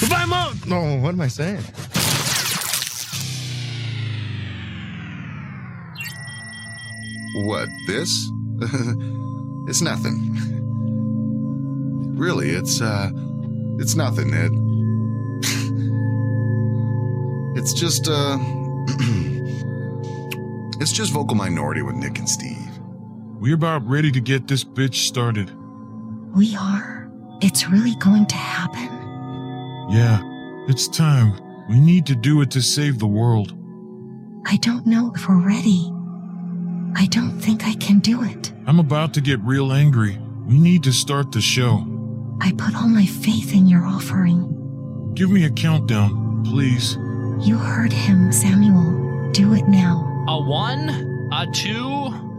Goodbye, Mom. No, what am I saying? What, this? it's nothing. Really, it's, uh, it's nothing, Ed. it's just, uh, it's just vocal minority with Nick and Steve. We're about ready to get this bitch started. We are. It's really going to happen. Yeah, it's time. We need to do it to save the world. I don't know if we're ready. I don't think I can do it. I'm about to get real angry. We need to start the show. I put all my faith in your offering. Give me a countdown, please. You heard him, Samuel. Do it now. A one, a two,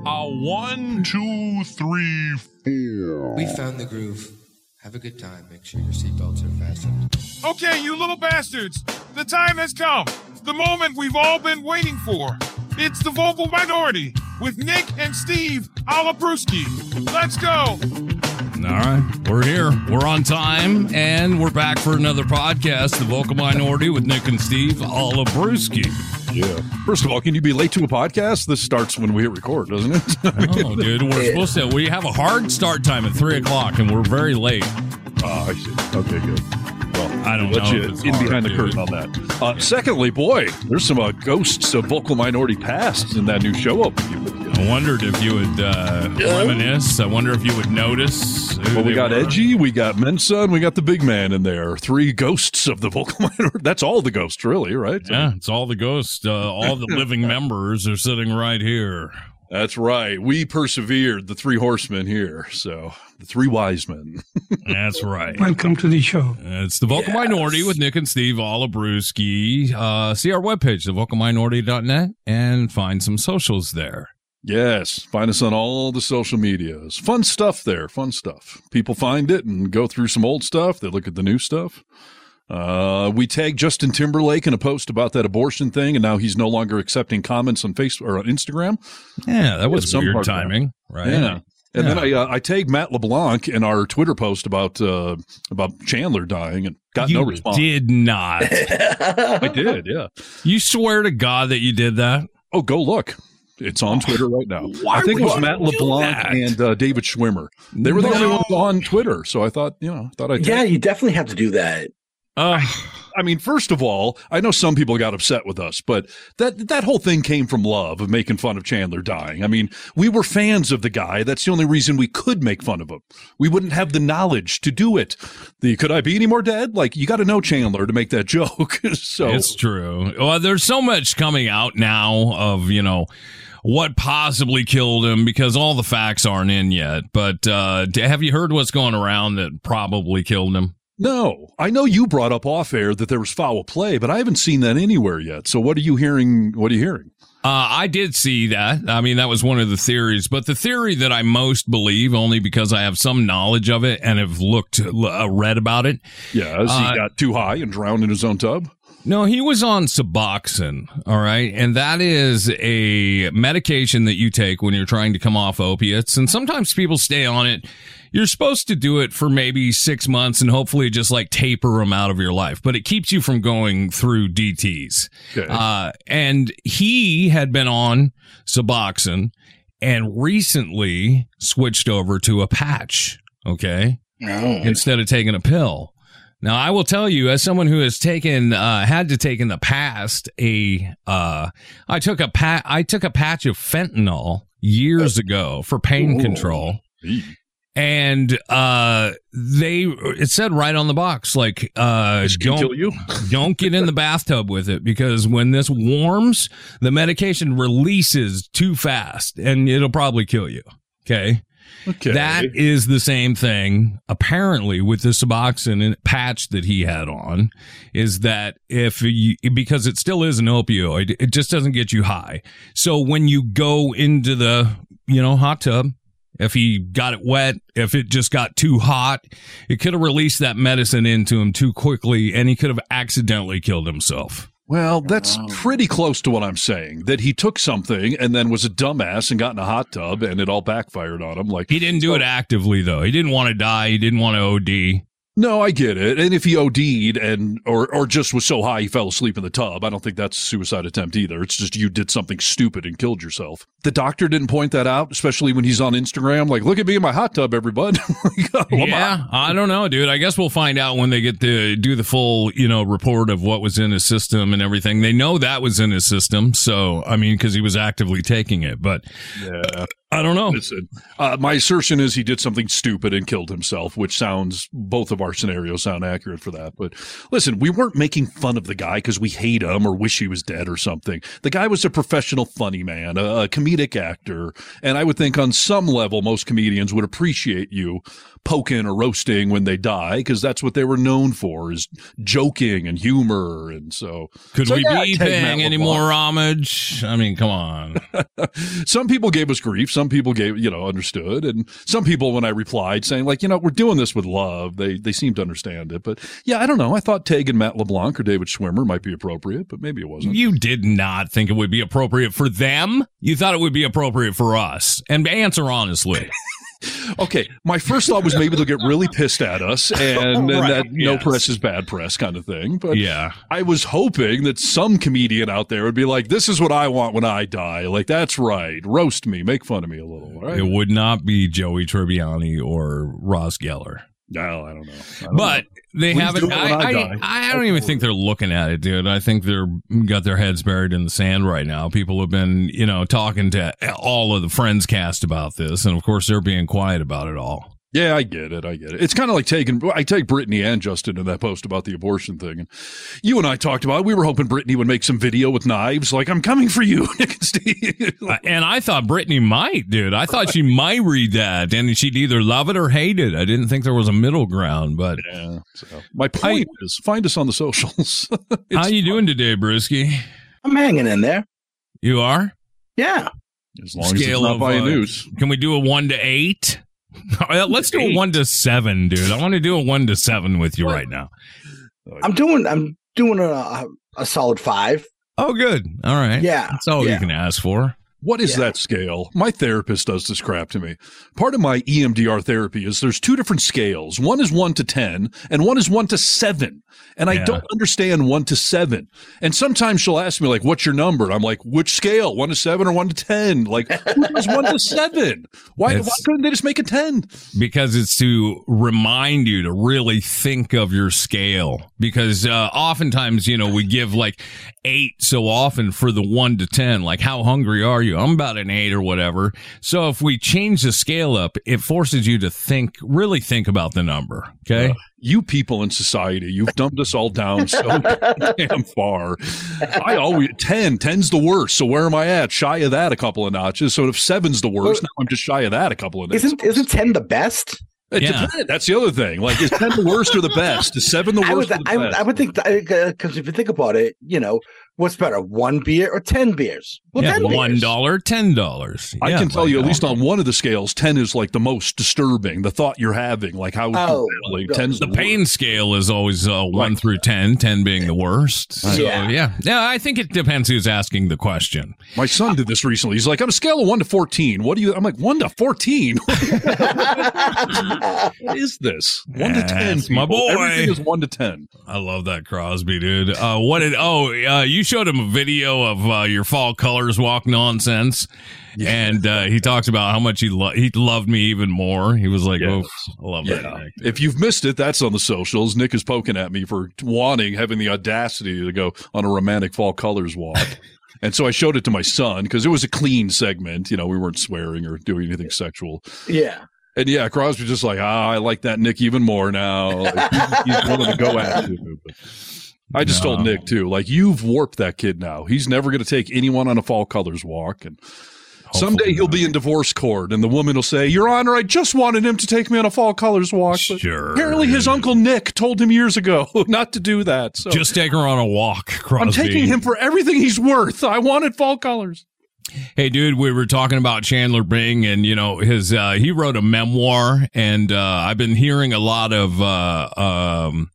a one, two, three, four. We found the groove. Have a good time. Make sure your seatbelts are fastened. Okay, you little bastards. The time has come. The moment we've all been waiting for. It's the vocal minority with Nick and Steve Alabruski. Let's go. All right, we're here. We're on time, and we're back for another podcast, The Vocal Minority with Nick and Steve Alabruski. Yeah. First of all, can you be late to a podcast? This starts when we hit record, doesn't it? oh, dude, we're supposed to. We have a hard start time at three o'clock, and we're very late. Oh, I see. Okay, good. Well, I don't let know you in hard, behind the curtain on that. Uh, secondly, boy, there's some uh, ghosts of vocal minority pasts in that new show up. I wondered if you would uh, reminisce. I wonder if you would notice. Well, we got were. Edgy, we got Mensa, and we got the big man in there. Three ghosts of the vocal minority. That's all the ghosts, really, right? Yeah, it's all the ghosts. Uh, all the living members are sitting right here. That's right. We persevered, the three horsemen here. So, the three wise men. That's right. Welcome to the show. It's the Vocal Minority with Nick and Steve Olabruski. Uh, see our webpage, thevocalminority.net, and find some socials there. Yes, find us on all the social medias. Fun stuff there, fun stuff. People find it and go through some old stuff. They look at the new stuff. Uh, we tagged Justin Timberlake in a post about that abortion thing, and now he's no longer accepting comments on Facebook or on Instagram. Yeah, that was some weird part of that. timing, right? Yeah. And then I uh, I tagged Matt LeBlanc in our Twitter post about uh, about Chandler dying and got you no response. did not. I did, yeah. You swear to God that you did that? Oh, go look. It's on Twitter right now. Why I think it was Matt LeBlanc and uh, David Schwimmer. They were the only ones on Twitter, so I thought, you know, thought I Yeah, you definitely have to do that. Uh, I mean, first of all, I know some people got upset with us, but that that whole thing came from love of making fun of Chandler dying. I mean, we were fans of the guy. That's the only reason we could make fun of him. We wouldn't have the knowledge to do it. The could I be any more dead? Like you got to know Chandler to make that joke. so It's true. Well, there's so much coming out now of, you know, what possibly killed him because all the facts aren't in yet. But uh, have you heard what's going around that probably killed him? No, I know you brought up off air that there was foul play, but I haven't seen that anywhere yet. So what are you hearing? What are you hearing? Uh, I did see that. I mean, that was one of the theories, but the theory that I most believe, only because I have some knowledge of it and have looked, uh, read about it. Yeah, Uh, he got too high and drowned in his own tub. No, he was on Suboxone. All right. And that is a medication that you take when you're trying to come off opiates. And sometimes people stay on it. You're supposed to do it for maybe six months and hopefully just like taper them out of your life, but it keeps you from going through DTs. Okay. Uh, and he had been on Suboxone and recently switched over to a patch. Okay instead of taking a pill. Now, I will tell you, as someone who has taken, uh, had to take in the past a, uh, I took a pat, I took a patch of fentanyl years ago for pain Ooh. control. And, uh, they, it said right on the box, like, uh, don't, kill you? don't get in the bathtub with it because when this warms, the medication releases too fast and it'll probably kill you. Okay. Okay. That is the same thing, apparently, with the Suboxone patch that he had on, is that if you, because it still is an opioid, it just doesn't get you high. So when you go into the, you know, hot tub, if he got it wet, if it just got too hot, it could have released that medicine into him too quickly and he could have accidentally killed himself. Well, oh, that's pretty close to what I'm saying. That he took something and then was a dumbass and got in a hot tub and it all backfired on him. Like He didn't do it actively though. He didn't want to die. He didn't want to OD. No, I get it. And if he OD'd and or or just was so high he fell asleep in the tub, I don't think that's a suicide attempt either. It's just you did something stupid and killed yourself. The doctor didn't point that out, especially when he's on Instagram. Like, look at me in my hot tub, everybody. Oh, yeah, I don't know, dude. I guess we'll find out when they get to do the full, you know, report of what was in his system and everything. They know that was in his system, so I mean, because he was actively taking it. But yeah. I don't know. Uh, my assertion is he did something stupid and killed himself, which sounds both of our scenarios sound accurate for that. But listen, we weren't making fun of the guy because we hate him or wish he was dead or something. The guy was a professional funny man, a, a comedic actor, and I would think on some level most comedians would appreciate you poking or roasting when they die because that's what they were known for is joking and humor and so could so, we yeah, be paying any more homage i mean come on some people gave us grief some people gave you know understood. And some people when i replied saying like you know we're doing this with love they they seemed to understand it. But yeah i don't know. I thought tag and matt leblanc or david schwimmer might be appropriate but maybe it wasn't. You did not think it would be appropriate for them. You thought it would be appropriate for us. And answer honestly okay, my first thought was maybe they'll get really pissed at us and, and Right, that no press is bad press kind of thing. But Yeah. I was hoping that some comedian out there would be like, this is what I want when I die. Like, that's right. Roast me, make fun of me a little. Right? it would not be joey tribbiani or ross geller No, I don't know. I don't but know. they Please haven't do I, I I. I don't even think they're looking at it dude i think they're got their heads buried in the sand right now people have been you know talking to all of the friends cast about this and of course they're being quiet about it all Yeah, I get it. I get it. It's kind of like taking, I take Brittany and Justin in that post about the abortion thing. And you and I talked about it. We were hoping Brittany would make some video with knives. Like, I'm coming for you, Nick and Steve. Uh, and I thought Brittany might, dude. I thought she might read that, and she'd either love it or hate it. I didn't think there was a middle ground. But yeah, so my point is, find us on the socials. how you doing today, Brisky? I'm hanging in there. You are. Yeah. As long as it's not by a uh, noose. Can we do a one to eight? Let's do a one to seven, dude. I want to do a one to seven with you right now. I'm doing I'm doing a a, a solid five. Oh, good. All right. Yeah, That's all you can ask for. What is that scale? My therapist does this crap to me. Part of my EMDR therapy is there's two different scales. One is one to 10 and one is one to seven. And I don't understand one to seven. And sometimes she'll ask me like, what's your number? I'm like, which scale? One to seven or one to 10? Like, who does one to seven? Why, why couldn't they just make a 10? because it's to remind you to really think of your scale because uh, oftentimes you know we give like eight so often for the one to ten like how hungry are you i'm about an eight or whatever so if we change the scale up it forces you to think really think about the number okay You people in society, you've dumped us all down so damn far. I always 10, 10's the worst. So where am I at? Shy of that a couple of notches. So if seven's the worst, now I'm just shy of that a couple of notches. Isn't isn't ten the best? It Yeah. depends. That's the other thing. Like, is 10 the worst or the best? Is seven the I worst would or the I would, best? I would think because uh, if you think about it, you know, what's better, one beer or ten beers? Well, yeah 10 one ten dollars I Yeah, can tell like, you, at least on one of the scales, 10 is like the most disturbing. The thought you're having, like how Oh, like, God. 10's the the pain scale is always uh, one through 10 10 being the worst so Yeah. yeah yeah i think it depends who's asking the question. My son did this recently. He's like, on a scale of one to 14, what do you, I'm like, one to 14? what is this? One to 10. That's my people. boy. Everything is one to 10. I love that Crosby, dude. Uh, what did? Oh, uh, you showed him a video of uh, your fall colors walk nonsense, and uh, he talks about how much he lo- he loved me even more. He was like, Yes. "Oh, I love Yeah. that." Nick." If you've missed it, that's on the socials. Nick is poking at me for wanting, having the audacity to go on a romantic fall colors walk. and so I showed it to my son because it was a clean segment. You know, we weren't swearing or doing anything sexual. Yeah. And yeah, Crosby's just like, ah, I like that Nick even more now. Like, he's, he's willing to go at you. But I just told Nick too, like you've warped that kid now. He's never going to take anyone on a fall colors walk, and someday he'll be in divorce court, and the woman will say, "Your Honor, I just wanted him to take me on a fall colors walk." But Sure. apparently, his uncle Nick told him years ago not to do that. So Just take her on a walk, Crosby. I'm taking him for everything he's worth. I wanted fall colors. Hey, dude, we were talking about Chandler Bing and, you know, his, uh, he wrote a memoir and, uh, I've been hearing a lot of, uh, um,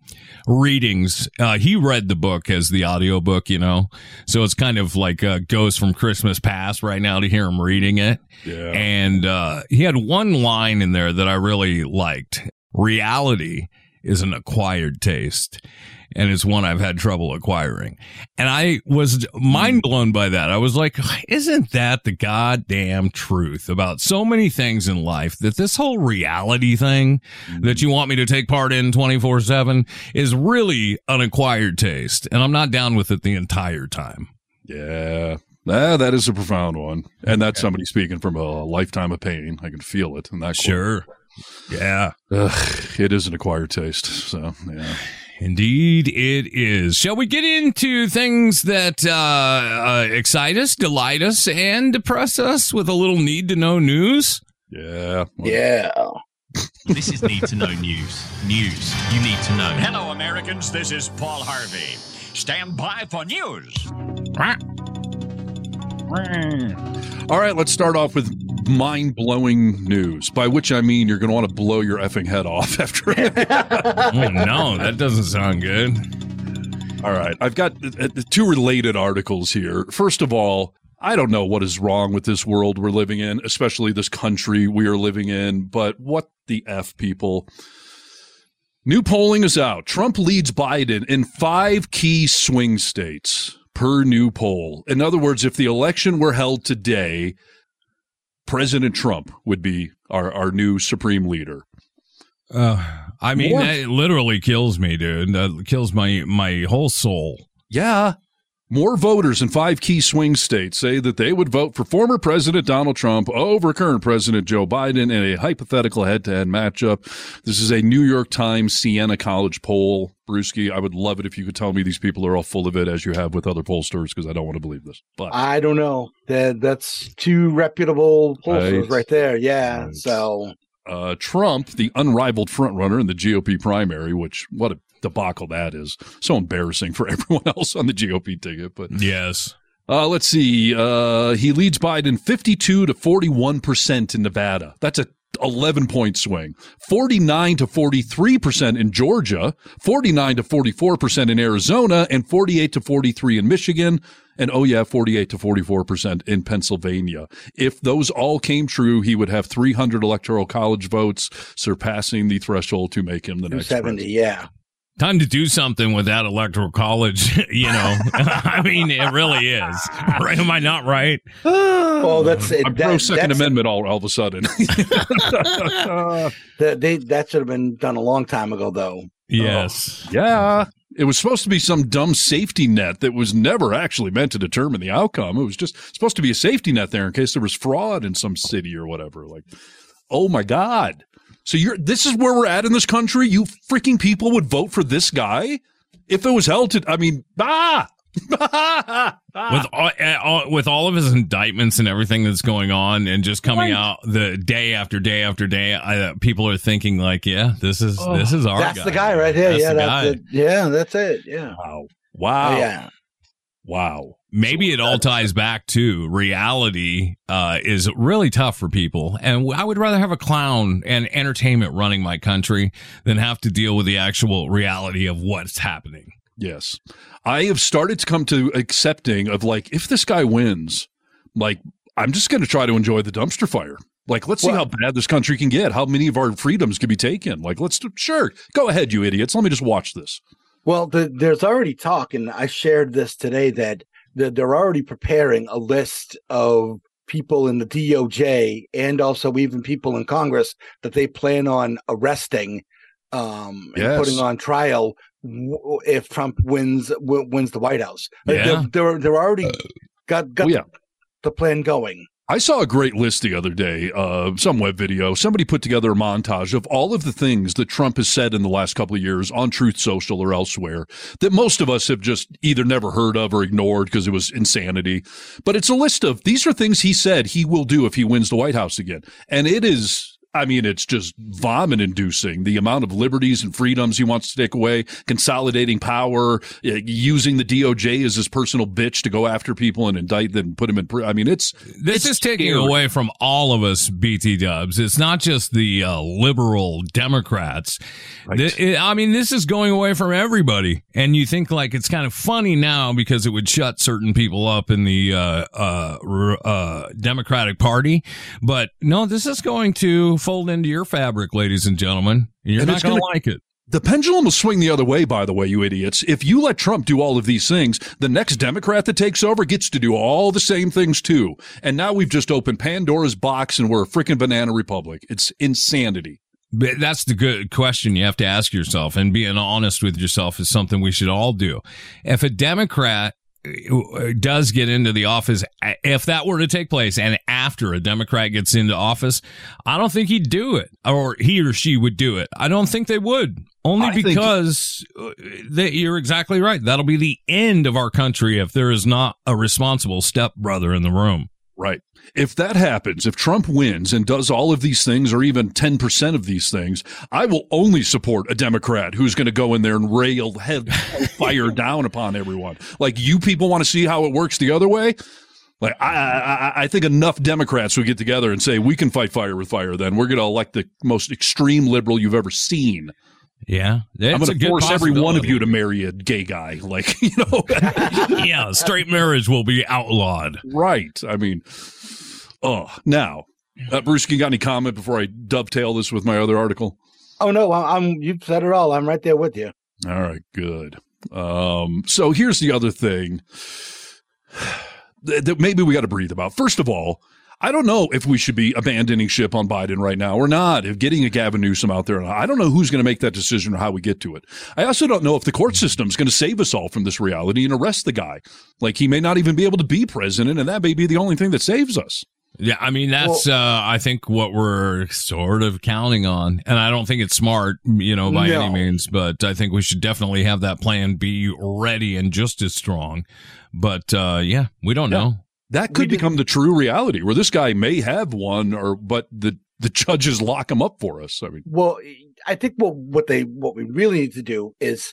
readings. Uh, he read the book as the audiobook, you know, so it's kind of like, uh, goes from Christmas past right now to hear him reading it. Yeah. And, uh, he had one line in there that I really liked. Reality is an acquired taste and it's one I've had trouble acquiring. And I was mind blown by that. I was like, isn't that the goddamn truth about so many things in life that this whole reality thing that you want me to take part in 24 seven is really an acquired taste. And I'm not down with it the entire time. Yeah. Ah, that is a profound one. And that's somebody speaking from a lifetime of pain. I can feel it in that. quote. Sure. Yeah. Ugh, it is an acquired taste. So, yeah. Indeed, it is. Shall we get into things that uh, uh, excite us, delight us, and depress us with a little need to know news? Yeah. Yeah. This is need to know news. News you need to know. Hello, Americans. This is Paul Harvey. Stand by for news. All right, let's start off with mind blowing news, by which I mean you're going to want to blow your effing head off after. oh, no, that doesn't sound good. All right, I've got uh, two related articles here. First of all, I don't know what is wrong with this world we're living in, especially this country we are living in, but what the F people. New polling is out. Trump leads Biden in five key swing states per new poll. In other words, if the election were held today, President Trump would be our, our new supreme leader. Uh, I mean, that literally kills me, dude. That kills my my whole soul. Yeah. More voters in five key swing states say that they would vote for former President Donald Trump over current President Joe Biden in a hypothetical head to head matchup. This is a New York Times Siena College poll. Brewski, I would love it if you could tell me these people are all full of it as you have with other pollsters because I don't want to believe this. But I don't know. That that's two reputable pollsters Right. right, there. Yeah. Right. So uh, Trump, the unrivaled frontrunner in the GOP primary, which what a debacle that is. So embarrassing for everyone else on the GOP ticket. But Yes. uh, let's see. Uh, he leads Biden 52 to 41% in Nevada. That's a 11 point swing. 49 to 43% in Georgia, 49 to 44% in Arizona, and 48 to 43 in Michigan. And oh yeah, 48 to 44% in Pennsylvania. If those all came true, he would have 300 electoral college votes, surpassing the threshold to make him the next 70. Yeah. Time to do something with that electoral college. you know, I mean, it really is. Right? Am I not right? Well, that's it. I'm pro Second that's- Amendment all, all of a sudden. That they that should have been done a long time ago, though. Yes. Oh, yeah. It was supposed to be some dumb safety net that was never actually meant to determine the outcome. It was just supposed to be a safety net there in case there was fraud in some city or whatever. Like, oh my God. So you're this is where we're at in this country. You freaking people would vote for this guy if it was held to I mean, ah With all, uh, all, with all of his indictments and everything that's going on, and just coming Right. out the day after day after day, I, uh, people are thinking like, "Yeah, this is this is our that's guy. the guy right here. That's yeah, the that's guy. it. Yeah, that's it. Yeah. Wow. Wow. Oh, yeah. Wow. Maybe it all ties back to reality uh, is really tough for people, and I would rather have a clown and entertainment running my country than have to deal with the actual reality of what's happening. Yes. I have started to come to accepting of like, if this guy wins, like, I'm just going to try to enjoy the dumpster fire. Like, let's see Well- how bad this country can get, how many of our freedoms can be taken. Like, let's sure, go ahead, you idiots. Let me just watch this. Well, the, there's already talk, and I shared this today that the, they're already preparing a list of people in the DOJ and also even people in Congress that they plan on arresting um, and Yes. putting on trial w- if Trump wins w- wins the White House. Yeah. They're, they're they're already got got Oh, yeah. the plan going. I saw a great list the other day, uh, some web video. Somebody put together a montage of all of the things that Trump has said in the last couple of years on Truth Social or elsewhere that most of us have just either never heard of or ignored because it was insanity. But it's a list of these are things he said he will do if he wins the White House again. And it is. I mean, it's just vomit inducing the amount of liberties and freedoms he wants to take away, consolidating power, uh, using the DOJ as his personal bitch to go after people and indict them and put them in prison. I mean, it's, This it's is taking scary. away from all of us BT dubs. It's not just the uh, liberal Democrats. Right. Th- it- I mean, this is going away from everybody. And you think like it's kind of funny now because it would shut certain people up in the uh, uh, uh, Democratic Party. But no, this is going to fold into your fabric, ladies and gentlemen. You're And not going to like it. The pendulum will swing the other way, by the way, you idiots. If you let Trump do all of these things, the next Democrat that takes over gets to do all the same things too. And now we've just opened Pandora's box and we're a freaking banana republic. It's insanity. But that's the good question you have to ask yourself, and being honest with yourself is something we should all do. If a Democrat uh, does get into the office, if that were to take place, and after a Democrat gets into office, I don't think he'd do it, or he or she would do it. I don't think they would, only I because uh, that you're exactly right. That'll be the end of our country if there is not a responsible stepbrother in the room. Right. If that happens, if Trump wins and does all of these things or even 10% of these things, I will only support a Democrat who's going to go in there and rail head fire down upon everyone. Like you people want to see how it works the other way? Like I, I, I think enough Democrats would get together and say we can fight fire with fire. Then we're going to elect the most extreme liberal you've ever seen. Yeah, I'm going to force every one of you to marry a gay guy. Like you know, yeah, straight marriage will be outlawed. right? I mean, oh, now, uh, Bruce, you got any comment before I dovetail this with my other article? Oh no, I- I'm. You've said it all. I'm right there with you. All right, good. Um, so here's the other thing that, that maybe we got to breathe about. First of all, I don't know if we should be abandoning ship on Biden right now or not, if getting a Gavin Newsom out there. I don't know who's going to make that decision or how we get to it. I also don't know if the court system is going to save us all from this reality and arrest the guy. Like he may not even be able to be president, and that may be the only thing that saves us. Yeah, I mean that's uh, I think what we're sort of counting on, and I don't think it's smart, you know, by No. any means. But I think we should definitely have that plan be ready and just as strong. But uh, yeah, we don't Yeah. know. That could become the true reality where this guy may have won, or but the the judges lock him up for us. I mean, Well, I think what what they what we really need to do is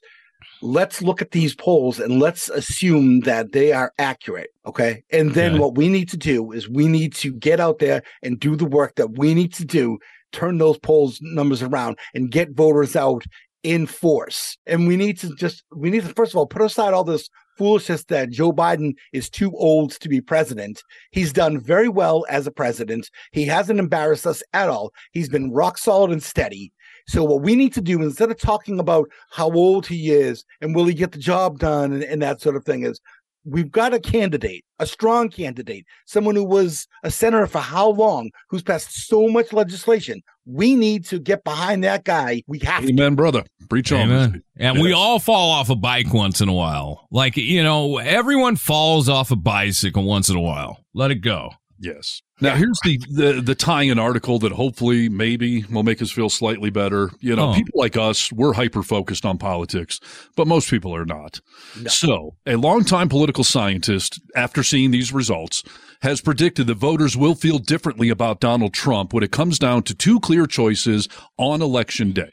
let's look at these polls and let's assume that they are accurate. Okay. And then Okay. what we need to do is we need to get out there and do the work that we need to do, turn those polls numbers around and get voters out in force. And we need to just, we need to, first of all, put aside all this foolishness that Joe Biden is too old to be president. He's done very well as a president. He hasn't embarrassed us at all. He's been rock solid and steady. So what we need to do instead of talking about how old he is and will he get the job done and, and that sort of thing is we've got a candidate, a strong candidate, someone who was a senator for how long, who's passed so much legislation. We need to get behind that guy. We have to. amen, brother. Preach on. Amen. And we all fall off a bike once in a while. Like you know, everyone falls off a bicycle once in a while. Let it go. Yes. Now here's the, the the tie-in article that hopefully maybe will make us feel slightly better. You know, Oh. people like us, we're hyper focused on politics, but most people are not. So, a longtime political scientist, after seeing these results, has predicted that voters will feel differently about Donald Trump when it comes down to two clear choices on election day.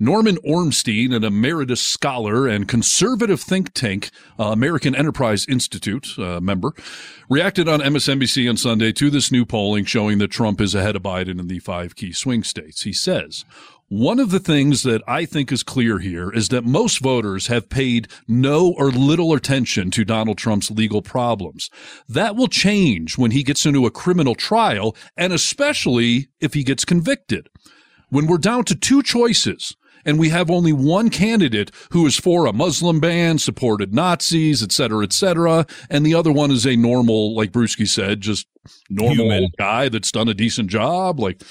Norman Ornstein, an emeritus scholar and conservative think tank, uh, American Enterprise Institute uh, member, reacted on MSNBC on Sunday to this new polling showing that Trump is ahead of Biden in the five key swing states. He says, one of the things that I think is clear here is that most voters have paid no or little attention to Donald Trump's legal problems. That will change when he gets into a criminal trial and especially if he gets convicted. When we're down to two choices and we have only one candidate who is for a Muslim ban, supported Nazis, et cetera, et cetera, and the other one is a normal, like Brewski said, just normal Human. guy that's done a decent job, like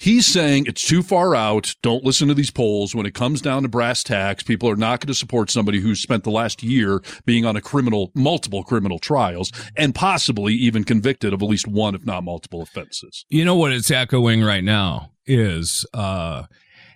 He's saying it's too far out. Don't listen to these polls. When it comes down to brass tacks, people are not going to support somebody who's spent the last year being on a criminal, multiple criminal trials and possibly even convicted of at least one, if not multiple offenses. You know what it's echoing right now is uh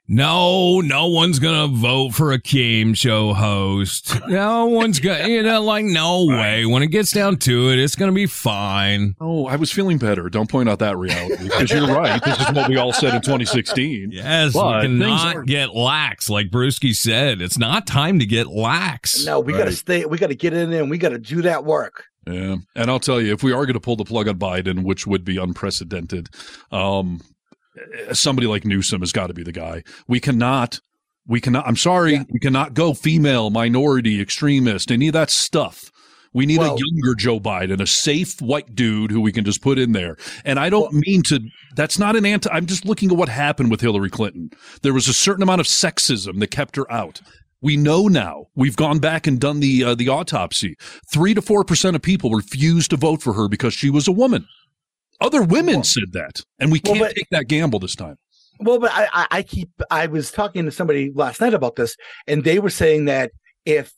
no, no one's gonna vote for a game show host. No one's gonna, you know, like no way. When it gets down to it, it's gonna be fine. Oh, I was feeling better. Don't point out that reality because you're right. This is what we all said in 2016. Yes, But we things cannot aren't- get lax, like Brewski said. It's not time to get lax. No, we got to stay. We got to get in there and we got to do that work. Yeah. And I'll tell you, if we are going to pull the plug on Biden, which would be unprecedented, um, somebody like Newsom has got to be the guy. We cannot, we cannot, I'm sorry, we cannot go female, minority, extremist, any of that stuff. We need Well- a younger Joe Biden, a safe white dude who we can just put in there. And I don't mean to, that's not an anti, I'm just looking at what happened with Hillary Clinton. There was a certain amount of sexism that kept her out. We know now. We've gone back and done the uh, the autopsy. Three to four percent of people refused to vote for her because she was a woman. Other women said that, and we can't but- take that gamble this time. Well, but I, I, keep. I was talking to somebody last night about this, and they were saying that if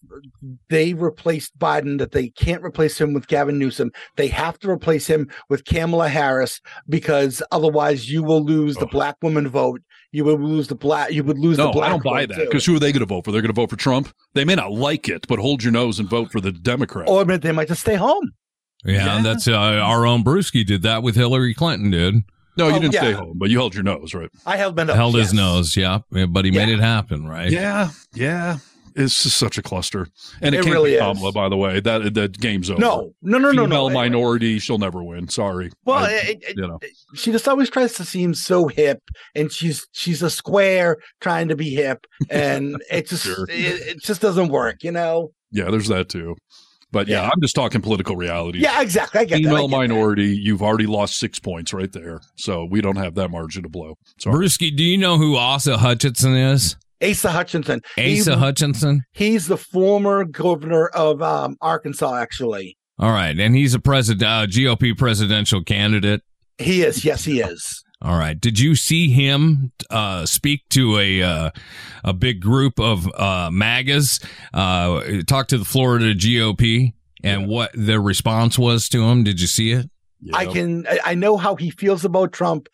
they replaced Biden, that they can't replace him with Gavin Newsom. They have to replace him with Kamala Harris because otherwise, you will lose the black woman vote. You would lose the black. You would lose No, the black. I don't buy that because who are they going to vote for? They're going to vote for Trump. They may not like it, but hold your nose and vote for the Democrat. or they might just stay home. Yeah, that's uh, our own Brewski did that with Hillary Clinton, dude. no, you Oh, didn't yeah. stay home, but you held your nose, right? I held my nose. Held his nose, yeah, yeah, but he made it happen, right? Yeah, yeah. It's just such a cluster, and it, It can't really be is. Kamala. By the way, that that game's over. No, no, no, no, Female no. minority, she'll never win. Sorry. Well, I- it, it, you know, she just always tries to seem so hip and she's she's a square trying to be hip and it just Sure. it, it just doesn't work you know yeah. There's that too. But yeah, Yeah. I'm just talking political reality. yeah exactly i get that, I Female get that. minority, you've already lost six points right there. So we don't have that margin to blow. Sorry. Brewski, do you know who Asa Hutchinson is? asa hutchinson He- Asa Hutchinson. he's the former governor of um, arkansas actually All right, and he's a president, uh, GOP presidential candidate. he is yes he is All right. Did you see him uh, speak to a uh, a big group of uh, MAGAs? Uh, talk to the Florida GOP and what their response was to him. Did you see it? Yeah. i can I, I know how he feels about trump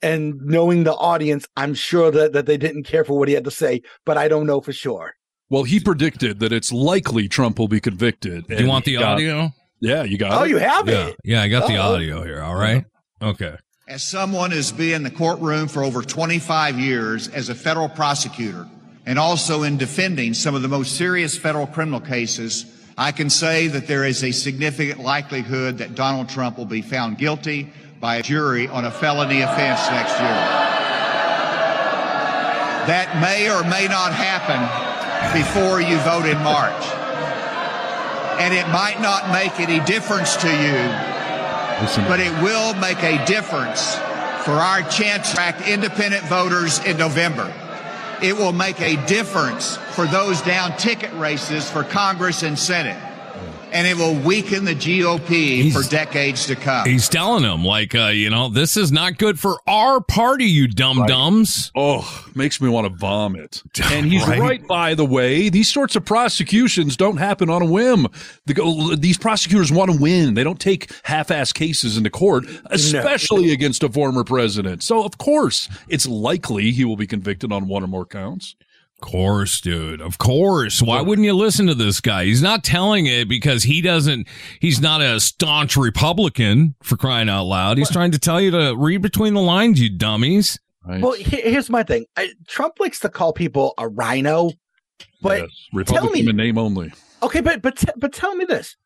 and knowing the audience i'm sure that, that they didn't care for what he had to say but i don't know for sure Well, he predicted that it's likely Trump will be convicted. Do you want the audio? Yeah, you got oh it. you have Yeah. it Yeah, I got the Uh-oh. audio here. All right. Okay. As someone who's been in the courtroom for over 25 years as a federal prosecutor and also in defending some of the most serious federal criminal cases, I can say that there is a significant likelihood that Donald Trump will be found guilty by a jury on a felony offense next year. That may or may not happen before you vote in March. And it might not make any difference to you Listen, but it will make a difference for our chance to attract independent voters in November. It will make a difference for those down ticket races for Congress and Senate. And it will weaken the GOP He's- for decades to come. He's telling them, like, uh, you know, this is not good for our party, you dum dumbs. Oh, makes me want to vomit. And he's Right. right. by the way. These sorts of prosecutions don't happen on a whim. The, these prosecutors want to win. They don't take half-ass cases into court, especially against a former president. So, of course, it's likely he will be convicted on one or more counts. Of course, dude. Of course. Why wouldn't you listen to this guy? He's not telling it because he doesn't, he's not a staunch Republican for crying out loud. He's trying to tell you to read between the lines, you dummies. Right? Well, here's my thing. I, Trump likes to call people a rhino, but Yes. Republican me- in name only. okay, but but t- but tell me this: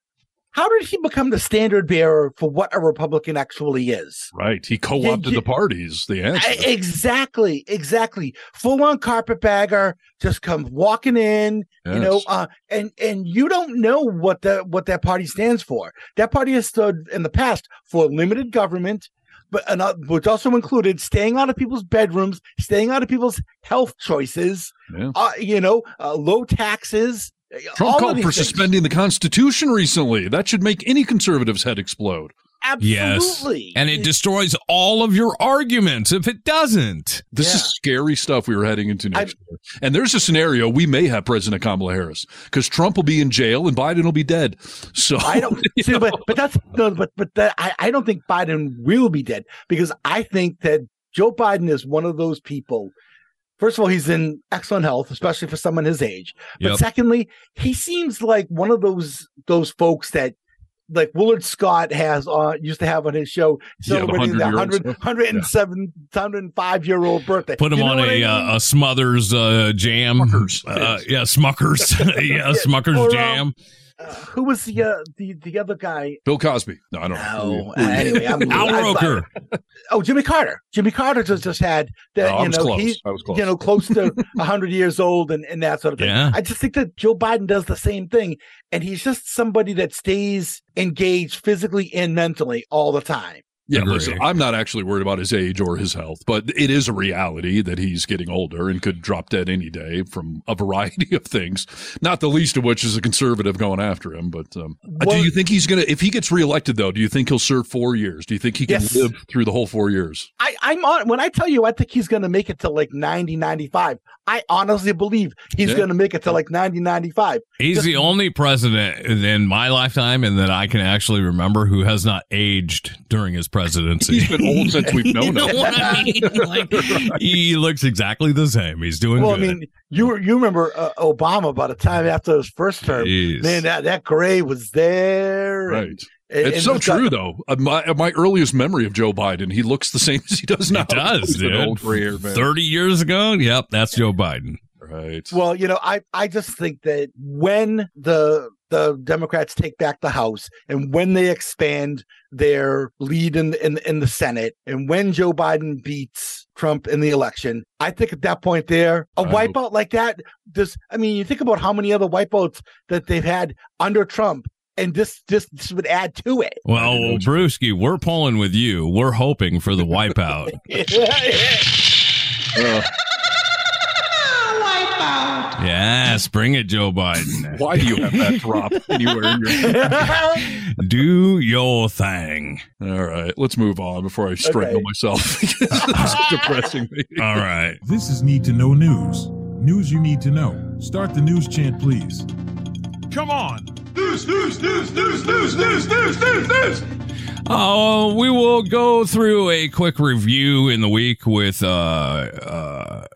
How did he become the standard bearer for what a Republican actually is? Right. He co-opted Yeah, yeah. the parties. The answer. Exactly, exactly. Full on carpetbagger, just come walking in, you know, uh, and and you don't know what the what that party stands for. That party has stood in the past for limited government, but and, uh, which also included staying out of people's bedrooms, staying out of people's health choices, Yeah. uh, you know, uh, low taxes. Trump all called for things. suspending the Constitution recently. That should make any conservative's head explode. Absolutely. Yes. And it destroys all of your arguments if it doesn't. This is scary stuff we were heading into next year. And there's a scenario we may have President Kamala Harris because Trump will be in jail and Biden will be dead. So I don't see, but but that's no, but but that, I I don't think Biden will be dead because I think that Joe Biden is one of those people. First of all, he's in excellent health, especially for someone his age. But Yep. secondly, he seems like one of those those folks that. Like Willard Scott has uh used to have on his show Yeah, the celebrating the 100-year-old 100, stuff. 107, 105 year old birthday. Put him You know on what I a, mean? uh, a Smothers uh, jam. Smuckers. Uh, yeah, Smuckers. yeah, Smuckers Or, um, jam. Uh, who was the uh, the the other guy? Bill Cosby. No, I don't know. No. Uh, anyway, I'm, Al I- I- Roker. oh, Jimmy Carter. Jimmy Carter just just had that. Oh, I you was know, close. he I was close. you know close to hundred years old and and that sort of thing. Yeah. I just think that Joe Biden does the same thing, and he's just somebody that stays engaged physically and mentally all the time. Yeah, Agree. listen, I'm not actually worried about his age or his health, but it is a reality that he's getting older and could drop dead any day from a variety of things. Not the least of which is a conservative going after him. But um, uh, do you think he's going to, if he gets reelected, though, do you think he'll serve four years? Do you think he can Yes. live through the whole four years? I, I'm on when I tell you I think he's going to make it to like 90, 95. I honestly believe he's Yeah. going to make it to like 90, 95. He's Just- the only president in my lifetime and that I can actually remember who has not aged during his presidency. He's been old since we've known you know him. what I mean? Like, he looks exactly the same. He's doing Well, I mean, you you remember uh, Obama by the time after his first term, Jeez. man, that, that gray was there. Right. and- It's and so just got- true, though. Uh, my, uh, my earliest memory of Joe Biden, he looks the same as he does now. He does, He's an dude. old gray hair man. 30 years ago? Yep, that's Joe Biden. Right. Well, you know, I I just think that when the the Democrats take back the House and when they expand their lead in in in the Senate and when Joe Biden beats Trump in the election, I think at that point there, a I hope- wipeout like that, this I mean, you think about how many other wipeouts that they've had under Trump, and this this, this would add to it. Well, Brewski, we're pulling with you. We're hoping for the wipeout. Uh, yes, bring it, Joe Biden. why do you have that drop anywhere in your Do your thing. All right, let's move on before I strangle Okay. myself. this is depressing me. All right. This is Need to Know News. News you need to know. Start the news chant, please. Come on. News, news, news, news, news, news, news, news, news. Uh, we will go through a quick review in the week with uh, uh, f-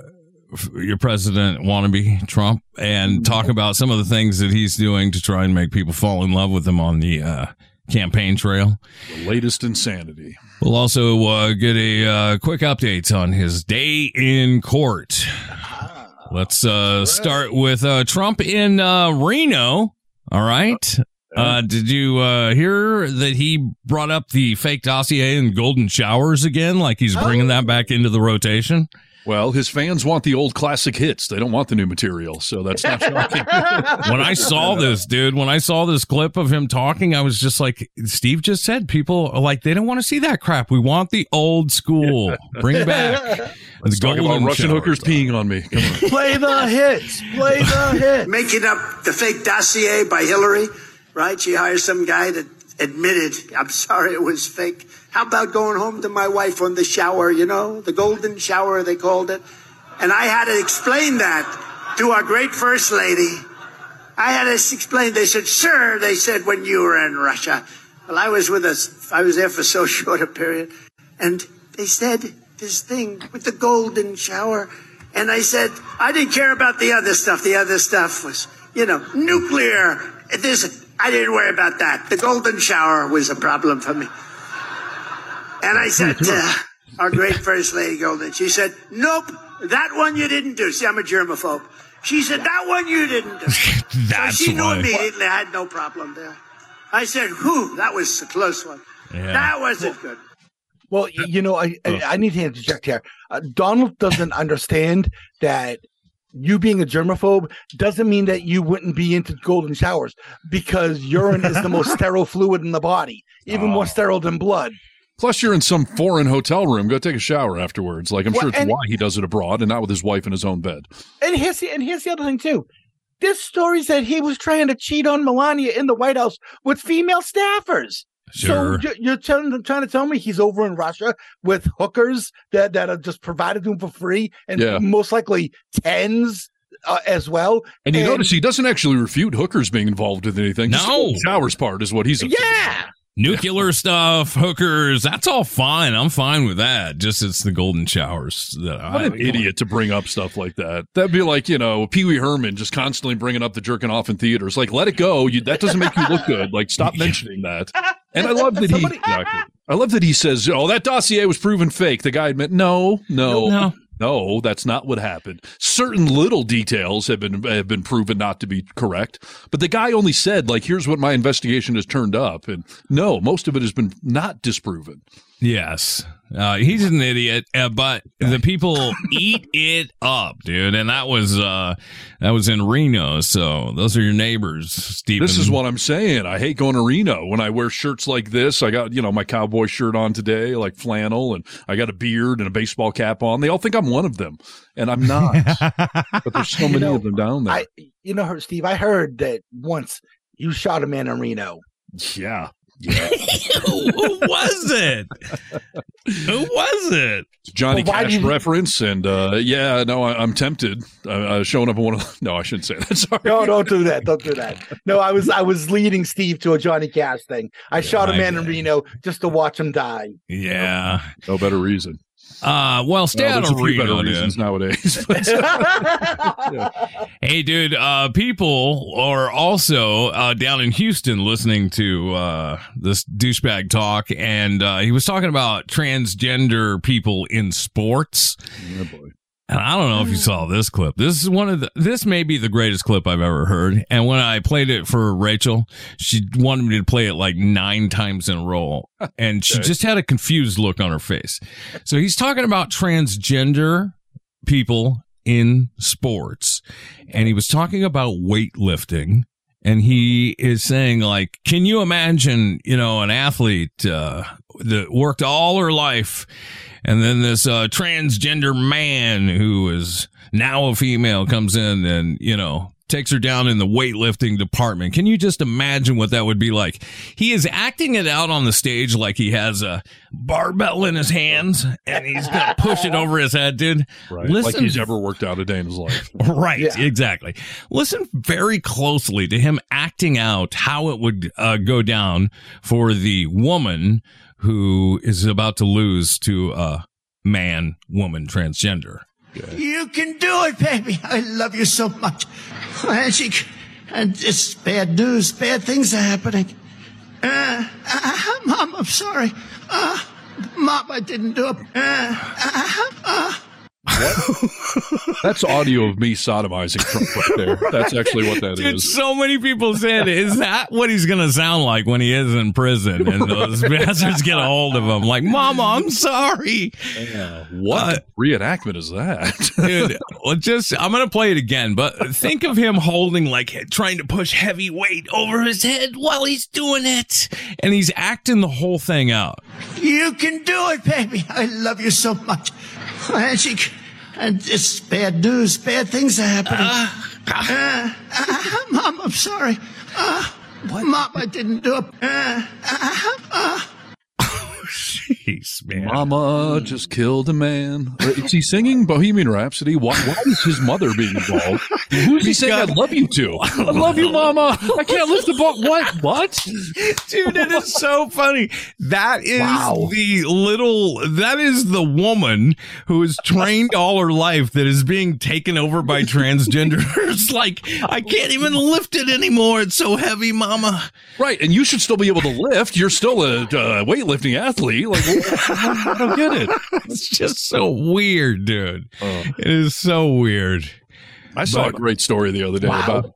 your president wannabe Trump and talk about some of the things that he's doing to try and make people fall in love with him on the uh, campaign trail. The latest insanity. We'll also uh, get a uh, quick update on his day in court. Let's uh, start with uh, Trump in uh, Reno. All right. Uh, did you uh, hear that he brought up the fake dossier and golden showers again? Like he's bringing that back into the rotation? Well, his fans want the old classic hits. They don't want the new material, so that's not shocking. when I saw this, dude, when I saw this clip of him talking, I was just like, Steve just said, people are like, they don't want to see that crap. We want the old school. Bring back Let's talk about Russian shower. hookers peeing on me. Come on. Play the hits. Play the hits. Making up the fake dossier by Hillary, right? She hires some guy that admitted, I'm sorry, it was fake. How about going home to my wife on the shower, you know, the golden shower, they called it. And I had to explain that to our great first lady. I had to explain. They said, sir, they said, when you were in Russia. Well, I was with us. I was there for so short a period. And they said this thing with the golden shower. And I said, I didn't care about the other stuff. The other stuff was, you know, nuclear. This, I didn't worry about that. The golden shower was a problem for me. And I said to our great first lady Golden, she said, nope, that one you didn't do. See, I'm a germaphobe. She said, that one you didn't do. That's so she knew why. immediately I had no problem there. I said, whew, that was a close one. Yeah. That wasn't good. Well, you know, I I, I need to interject here. Uh, Donald doesn't understand that you being a germaphobe doesn't mean that you wouldn't be into golden showers because urine is the most sterile fluid in the body, even more sterile than blood. Plus, you're in some foreign hotel room. Go take a shower afterwards. Like I'm Well, sure it's and- why he does it abroad and not with his wife in his own bed. And here's the, and here's the other thing too. This story said he was trying to cheat on Melania in the White House with female staffers. Sure. So you- you're trying, trying to tell me he's over in Russia with hookers that, that are just provided to him for free and Yeah. most likely tens uh, as well. And you notice he doesn't actually refute hookers being involved with anything. Just the No. showers part is what he's. Yeah. Nuclear stuff, hookers, that's all fine. I'm fine with that. Just it's the golden showers that What I an idiot to bring up stuff like that. That'd be like, you know, Pee Wee Herman just constantly bringing up the jerking off in theaters. Like, let it go. You, that doesn't make you look good. Like, stop mentioning that. And I love that he, exactly. I love that he says, oh, that dossier was proven fake. The guy admit, no, no, No. No, that's not what happened. Certain little details have been have been proven not to be correct, but the guy only said like, "Here's what my investigation has turned up," and no, most of it has been not disproven. Yes. Uh, he's an idiot, uh, but the people eat it up, dude. And that was uh, that was in Reno. So those are your neighbors, Stephen. This is what I'm saying. I hate going to Reno when I wear shirts like this. I got you know my cowboy shirt on today, like flannel, and I got a beard and a baseball cap on. They all think I'm one of them, and I'm not. but there's so many know, of them down there. I, you know, Steve, I heard that once you shot a man in Reno. Yeah. Yeah. who, who was it? Who was it? Johnny well, Cash reference, and uh, yeah, no, I, am tempted. I was showing up in one of no, I shouldn't say that. Sorry. No, don't do that. Don't do that. No, I was I was leading Steve to a Johnny Cash thing. I yeah, shot a man in Reno just to watch him die. Yeah, no, no better reason. Uh, well, stay well, out of Reno, better reasons nowadays. But, yeah. Hey, dude, uh, people are also uh, down in Houston listening to uh, this douchebag talk, and uh, he was talking about transgender people in sports. Oh, boy. And I don't know if you saw this clip. This is one of the, this may be the greatest clip I've ever heard. And when I played it for Rachel, she wanted me to play it like nine times in a row. And she just had a confused look on her face. So he's talking about transgender people in sports. And he was talking about weightlifting. And he is saying like, can you imagine, you know, an athlete, uh, that worked all her life and then this uh, transgender man who is now a female comes in and, you know, takes her down in the weightlifting department. Can you just imagine what that would be like? He is acting it out on the stage like he has a barbell in his hands and he's going to push it over his head, dude. Right. Listen, like he's ever worked out a day in his life. right. Yeah. Exactly. Listen very closely to him acting out how it would uh, go down for the woman who is about to lose to a man, woman, transgender. You can do it, baby. I love you so much. She, and it's bad news. Bad things are happening. Uh, uh, Mom, I'm sorry. Uh, Mom, I didn't do it. Uh, uh, uh? That's audio of me sodomizing Trump right there. That's actually what that Dude, is. So many people said, "Is that what he's going to sound like when he is in prison?" And those bastards get a hold of him, like, "Mama, I'm sorry." Yeah. What uh, reenactment is that, dude? Well, just I'm going to play it again, but think of him holding like trying to push heavy weight over his head while he's doing it, and he's acting the whole thing out. You can do it, baby. I love you so much. And she, and it's bad news. Bad things are happening. Uh, uh, uh, Mom, I'm sorry. Uh, what? Mom, I didn't do it. Man. Mama just killed a man. Is he singing Bohemian Rhapsody? Why, why is his mother being involved? Who's he saying I love you to? I love you, Mama. I can't lift the ball. What? What? Dude, it is so funny. That is wow. the little, that is the woman who is trained all her life that is being taken over by transgenders. like, I can't even lift it anymore. It's so heavy, Mama. Right. And you should still be able to lift. You're still a uh, weightlifting athlete. Like, I don't get it. It's just so weird, dude. Uh, it is so weird. I saw but, a great story the other day wow. about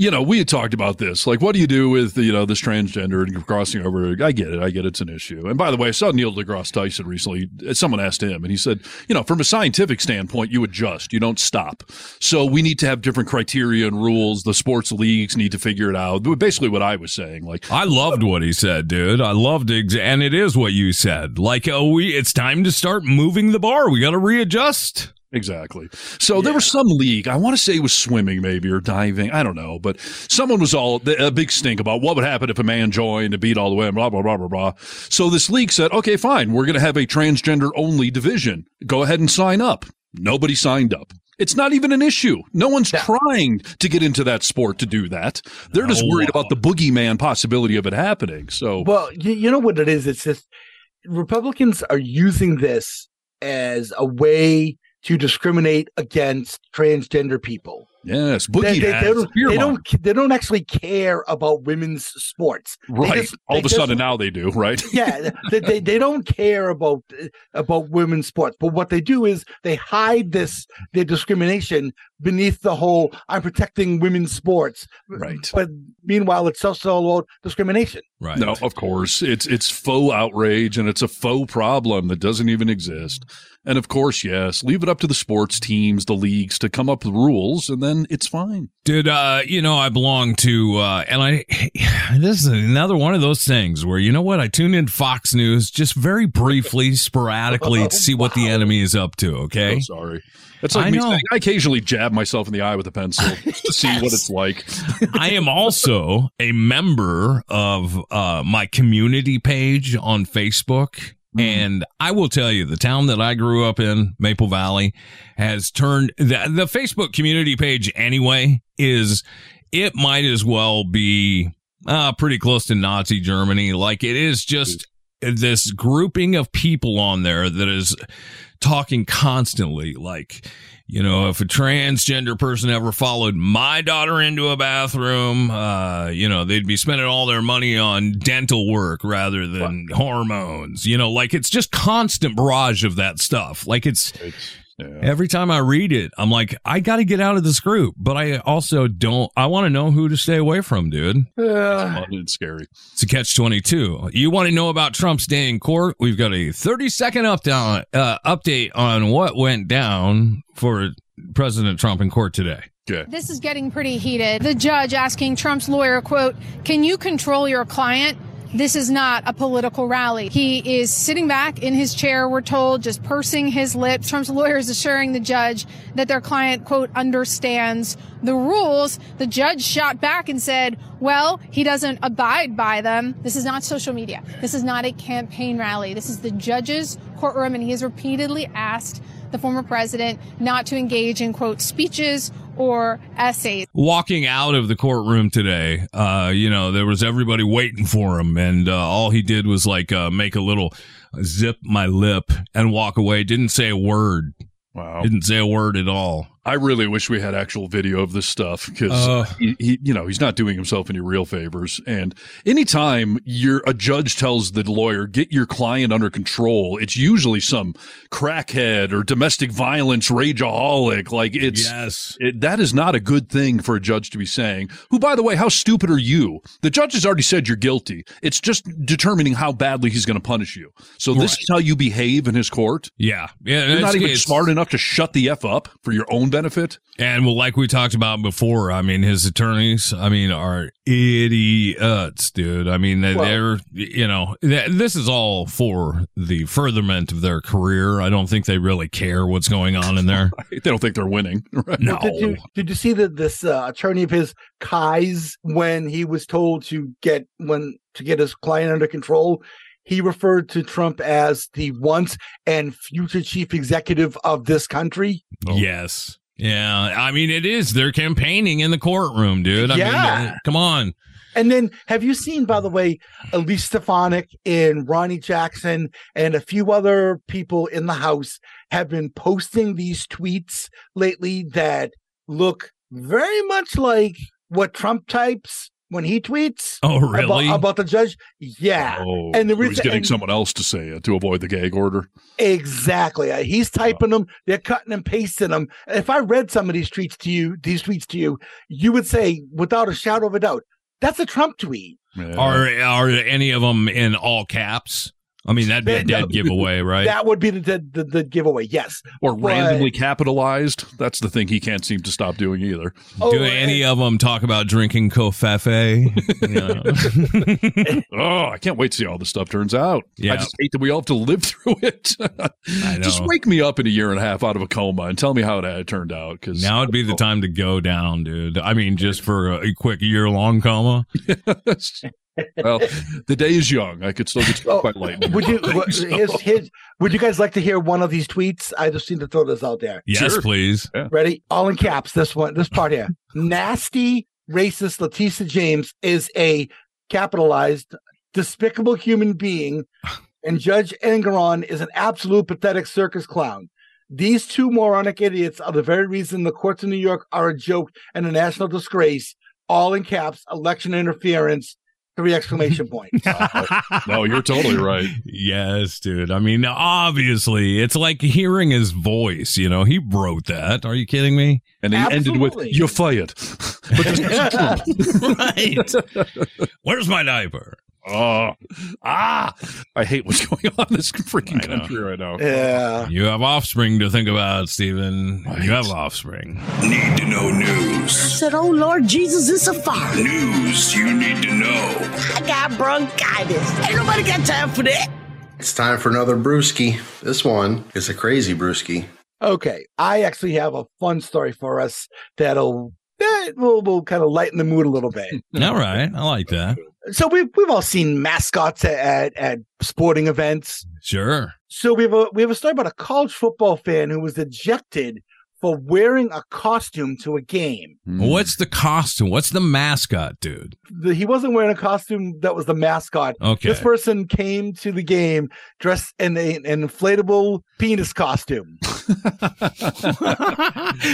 you know, we had talked about this. Like, what do you do with, you know, this transgender and crossing over? I get it. I get it's an issue. And by the way, I saw Neil deGrasse Tyson recently. Someone asked him, and he said, you know, from a scientific standpoint, you adjust, you don't stop. So we need to have different criteria and rules. The sports leagues need to figure it out. Basically, what I was saying. Like, I loved what he said, dude. I loved it. And it is what you said. Like, oh, we, it's time to start moving the bar. We got to readjust. Exactly. So yeah. there was some league. I want to say it was swimming, maybe or diving. I don't know, but someone was all a big stink about what would happen if a man joined and beat all the way. And blah blah blah blah blah. So this league said, okay, fine, we're going to have a transgender only division. Go ahead and sign up. Nobody signed up. It's not even an issue. No one's yeah. trying to get into that sport to do that. They're just worried about the boogeyman possibility of it happening. So, well, you, you know what it is? It's just Republicans are using this as a way to discriminate against transgender people. Yes, They, boogie they- they hats, don't, they don't. They don't actually care about women's sports. Right. just- All of a just- sudden now they do, right? yeah, they, they they don't care about about women's sports, but what they do is they hide this their discrimination beneath the whole "I'm protecting women's sports." Right. But meanwhile, it's also about discrimination. Right. No, of course. It's it's faux outrage and it's a faux problem that doesn't even exist. And of course, yes, leave it up to the sports teams, the leagues to come up with rules and then it's fine. Did uh, you know, I belong to, uh, and I, this is another one of those things where, you know what? I tune in Fox News just very briefly, sporadically to see what the enemy is up to. Okay. I'm sorry. It's like I me know. saying I occasionally jab myself in the eye with a pencil to see what it's like. I am also a member of uh, my community page on Facebook. And I will tell you, the town that I grew up in, Maple Valley, has turned the, the Facebook community page anyway is it might as well be uh, pretty close to Nazi Germany. Like it is just this grouping of people on there that is talking constantly like you know if a transgender person ever followed my daughter into a bathroom uh you know they'd be spending all their money on dental work rather than hormones. You know like it's just constant barrage of that stuff. Like it's every time i read it i'm like i gotta get out of this group but i also don't i want to know who to stay away from dude Yeah. it's scary. it's a catch 22. You want to know about Trump's day in court? We've got a 30 second up down, uh, update on what went down for President Trump in court today. This is getting pretty heated. The judge asking Trump's lawyer, quote, can you control your client? This is not a political rally. He is sitting back in his chair, we're told, just pursing his lips. Trump's lawyer is assuring the judge that their client, quote, understands the rules. The judge shot back and said, well, he doesn't abide by them. This is not social media. This is not a campaign rally. This is the judge's courtroom, and he has repeatedly asked the former president not to engage in, quote, speeches or essays. Walking out of the courtroom today, uh, you know, there was everybody waiting for him, and uh, all he did was like uh, make a little zip my lip and walk away. Didn't say a word. Wow. Didn't say a word at all. I really wish we had actual video of this stuff because Uh. he, he, you know, he's not doing himself any real favors. And anytime you're a judge tells the lawyer get your client under control, it's usually some crackhead or domestic violence rageaholic. Like it's yes, it, that is not a good thing for a judge to be saying. Who, by the way, how stupid are you? The judge has already said you're guilty. It's just determining how badly he's going to punish you. So this Right. is how you behave in his court. Yeah, yeah. You're not even smart enough to shut the f up for your own benefit. And well, like we talked about before, I mean, his attorneys, I mean, are idiots, dude. I mean, they- Well- they're, you know, this is all for the furtherment of their career. I don't think they really care what's going on in there. they don't think they're winning. No. Did you did you see that this uh, attorney of his, Kise, when he was told to get when to get his client under control, he referred to Trump as the once and future chief executive of this country. Yes. Yeah. I mean, it is. They're campaigning in the courtroom, dude. I Yeah. uh, come on. And then, have you seen, by the way, Elise Stefanik and Ronnie Jackson and a few other people in the House have been posting these tweets lately that look very much like what Trump types when he tweets. Oh, really? About, about the judge? Yeah. Oh, and the he was reason, getting and- someone else to say it to avoid the gag order. Exactly. Uh, He's typing them. They're cutting and pasting them. If I read some of these tweets to you, these tweets to you, you would say, without a shadow of a doubt, that's a Trump tweet. Are, are any of them in all caps? I mean, that'd be a dead giveaway, right? That would be the the, the, the giveaway. Yes. Or But- randomly capitalized. That's the thing he can't seem to stop doing either. Oh, Do uh, any of them talk about drinking covfefe? oh, I can't wait to see how this stuff turns out. Yeah. I just hate that we all have to live through it. Just wake me up in a year and a half out of a coma and tell me how it turned out. Because Now would be the time to go down, dude. I mean, just for a, a quick year long coma. Well, the day is young. I could still get struck by lightning. Oh, Would you? or what- something, here's, so- would you guys like to hear one of these tweets? I just need to throw this out there. Yes, please. Ready? All in caps. This one. This part here. Nasty, racist Letitia James is a capitalized, despicable human being, and Judge Engoron is an absolute pathetic circus clown. These two moronic idiots are the very reason the courts in New York are a joke and a national disgrace. All in caps, election interference, three exclamation points. Uh, no, you're totally right. Yes, dude. I mean, obviously, it's like hearing his voice. You know, he wrote that. Are you kidding me? And he ended with, "You're fired." But this- right. Where's my diaper? Oh, ah! I hate what's going on in this freaking country right now. Yeah. You have offspring to think about, Stephen. You have offspring. Need to know news. I said, Oh Lord Jesus, it's a fire. News you need to know. I got bronchitis. Ain't nobody got time for that. It's time for another brewski. This one is a crazy brewski. Okay, I actually have a fun story for us that'll that will, will kind of lighten the mood a little bit. All right. I like that. So we've we've all seen mascots at, at sporting events. Sure. So we have a we have a story about a college football fan who was ejected for wearing a costume to a game. What's the costume? What's the mascot, dude? The, he wasn't wearing a costume that was the mascot. Okay. This person came to the game dressed in a, an inflatable penis costume.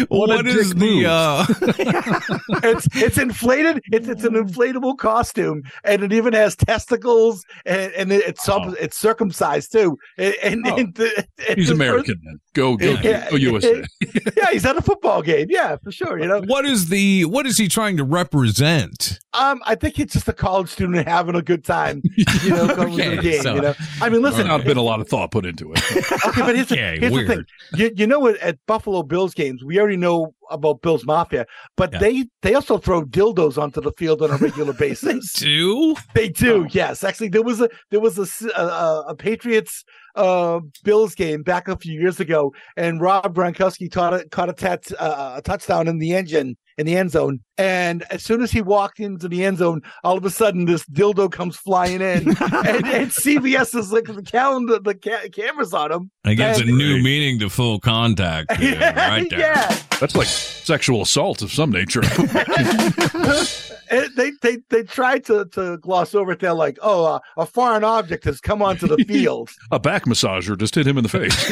what is the uh it's it's inflated. It's it's an inflatable costume, and it even has testicles, and, and it- it's sub, it's circumcised too. And, and, Oh. and the- and He's the American, man. Go, go, Yeah. go, USA. yeah, he's at a football game. Yeah, for sure. You know, what is the what is he trying to represent? um, I think it's just a college student having a good time. You know, going to Okay, the game. so- you know, I mean, listen, There's not been a lot of thought put into it. okay, but here's, Okay, the, here's the thing. You, you know what? At Buffalo Bills games, we already know about Bills Mafia, but Yeah. they they also throw dildos onto the field on a regular basis. Do They do, yes. Actually, there was a there was a, a- a Patriots uh, Bills game back a few years ago, and Rob Gronkowski caught a caught a, tat, uh, a touchdown in the engine in the end zone. And as soon as he walked into the end zone, all of a sudden this dildo comes flying in, and, and CBS is like the calendar, the ca- cameras on him. It gives a And- new meaning to full contact. dude, right there. yeah. That's like sexual assault of some nature. They they they tried to to gloss over it. They're like, oh, uh, a foreign object has come onto the field. a back massager just hit him in the face.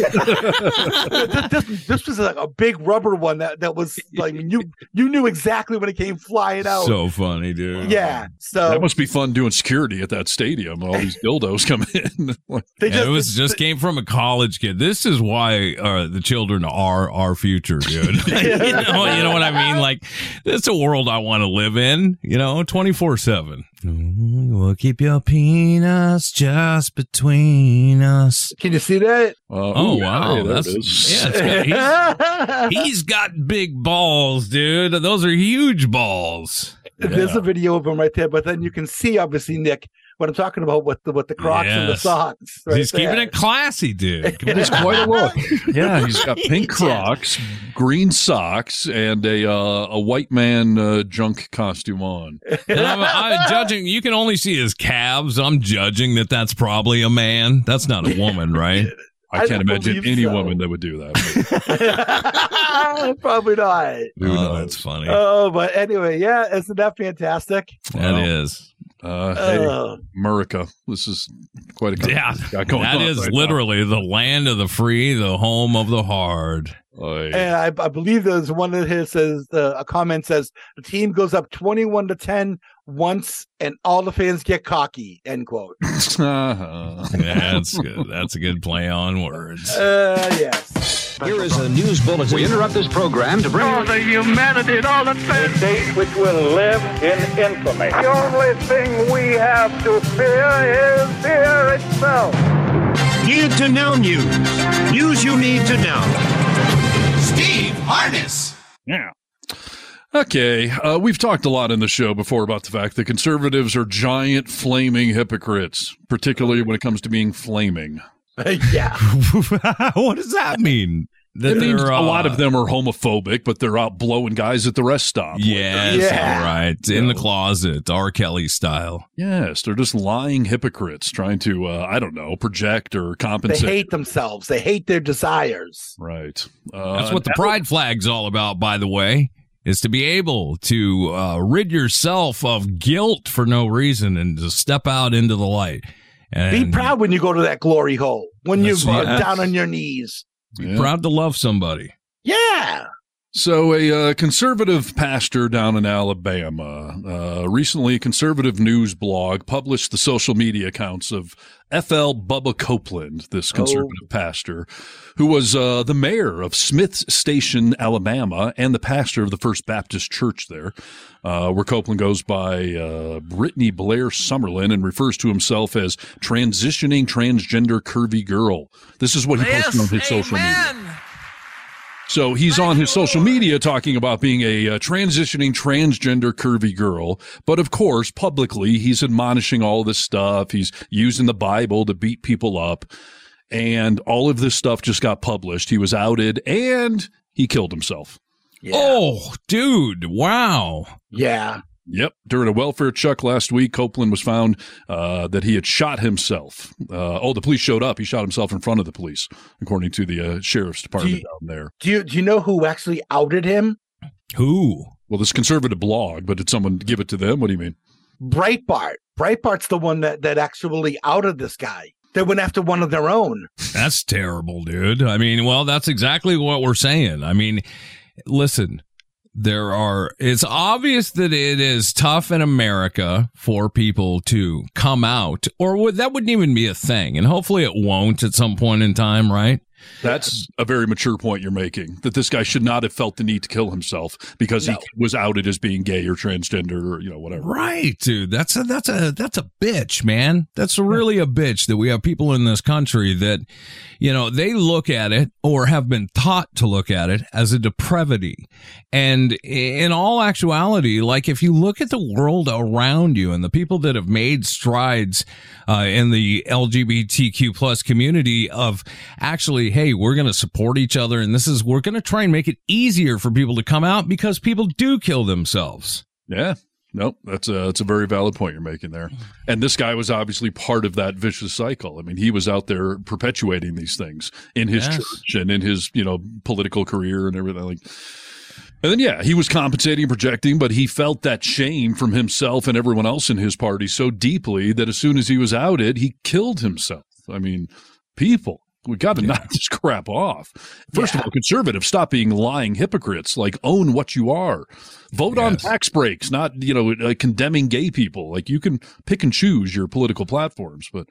this, this, this was like a big rubber one that that was like you you knew exactly when it came flying out. So funny, dude. yeah, so that must be fun doing security at that stadium. All these dildos coming in. they Yeah, it was just came from a college kid. This is why uh, the children are our future, dude. you, know, you know what I mean? Like, this is a world I want to live in. You know, twenty four seven. We'll keep your peanuts just between us. Can you see that? Uh, Oh ooh, wow, hey, there that's it is. yeah. It's got, he's, he's got big balls, dude. Those are huge balls. There's a video of him right there, but then you can see obviously Nick what I'm talking about with the with the Crocs and the socks. Right he's keeping it classy, dude. It is quite a look. Yeah, he's got pink Crocs, green socks, and a uh, a white man uh, junk costume on. And I'm, I'm judging. You can only see his calves. I'm judging that that's probably a man. That's not a woman, right? I, I can't don't imagine any so. woman that would do that. Probably not. Who oh, that's funny. Oh, but anyway, yeah, isn't that fantastic? that Wow. is. Uh, hey, Uh, America, this is quite a country Yeah, got going that on is right now. literally the land of the free, the home of the hard. Oy. And I, I believe there's one of his says uh, a comment says the team goes up 21 to 10 once and all the fans get cocky. End quote. Uh-huh. That's good. That's a good play on words. Uh, yes. Here is a news bulletin. We interrupt this program to bring all the humanity and all the things. A date which will live in infamy. The only thing we have to fear is fear itself. Need to know news. News you need to know. Steve Harness. Yeah. Okay, uh, we've talked a lot in the show before about the fact that conservatives are giant flaming hypocrites, particularly when it comes to being flaming. yeah. what does that mean? That It means they're, a lot uh, of them are homophobic, but they're out blowing guys at the rest stop. Yes, Yeah. all right. In the closet, R. Kelly style. Yes, they're just lying hypocrites trying to, uh, I don't know, project or compensate. They hate themselves. They hate their desires. right. Uh, That's what the pride flag's all about, by the way, is to be able to uh, rid yourself of guilt for no reason and to step out into the light. And Be proud when you go to that glory hole. When you're uh, yeah. down on your knees. Yeah. Proud to love somebody. Yeah. So, a uh, conservative pastor down in Alabama uh, recently, a conservative news blog published the social media accounts of F.L. Bubba Copeland, this conservative pastor, who was uh, the mayor of Smiths Station, Alabama, and the pastor of the First Baptist Church there, uh, where Copeland goes by uh, Brittany Blair Summerlin and refers to himself as transitioning transgender curvy girl. This is what he posted on his social media. So he's on his social media talking about being a, uh transitioning transgender curvy girl. But of course, publicly, he's admonishing all this stuff. He's using the Bible to beat people up. And all of this stuff just got published. He was outed and he killed himself. Oh, dude. Wow. Yeah. Yep. During a welfare check last week, Copeland was found uh, that he had shot himself. Uh, oh, the police showed up. He shot himself in front of the police, according to the uh, sheriff's department down there. Do you do you know who actually outed him? Who? Well, this conservative blog, but did someone give it to them? What do you mean? Breitbart. Breitbart's the one that that actually outed this guy. They went after one of their own. That's terrible, dude. I mean, well, that's exactly what we're saying. I mean, listen, there are, it's obvious that it is tough in America for people to come out, or would, that wouldn't even be a thing. And hopefully it won't at some point in time, right? That's a very mature point you're making. That this guy should not have felt the need to kill himself because he was outed as being gay or transgender or you know whatever. Right, dude. That's a that's a that's a bitch, man. That's really a bitch that we have people in this country that, you know, they look at it or have been taught to look at it as a depravity. And in all actuality, like if you look at the world around you and the people that have made strides uh, in the LGBTQ plus community of actually, hey, we're going to support each other, and this is we're going to try and make it easier for people to come out because people do kill themselves. Yeah. Nope, that's a that's a very valid point you're making there. And this guy was obviously part of that vicious cycle. I mean, he was out there perpetuating these things in his Yes. church and in his, you know, political career and everything like and then yeah, he was compensating, projecting, but he felt that shame from himself and everyone else in his party so deeply that as soon as he was outed, he killed himself. I mean, people, we got to knock this crap off. First of all, conservatives, stop being lying hypocrites. Like, own what you are. Vote on tax breaks, not you know uh, condemning gay people. Like, you can pick and choose your political platforms, but.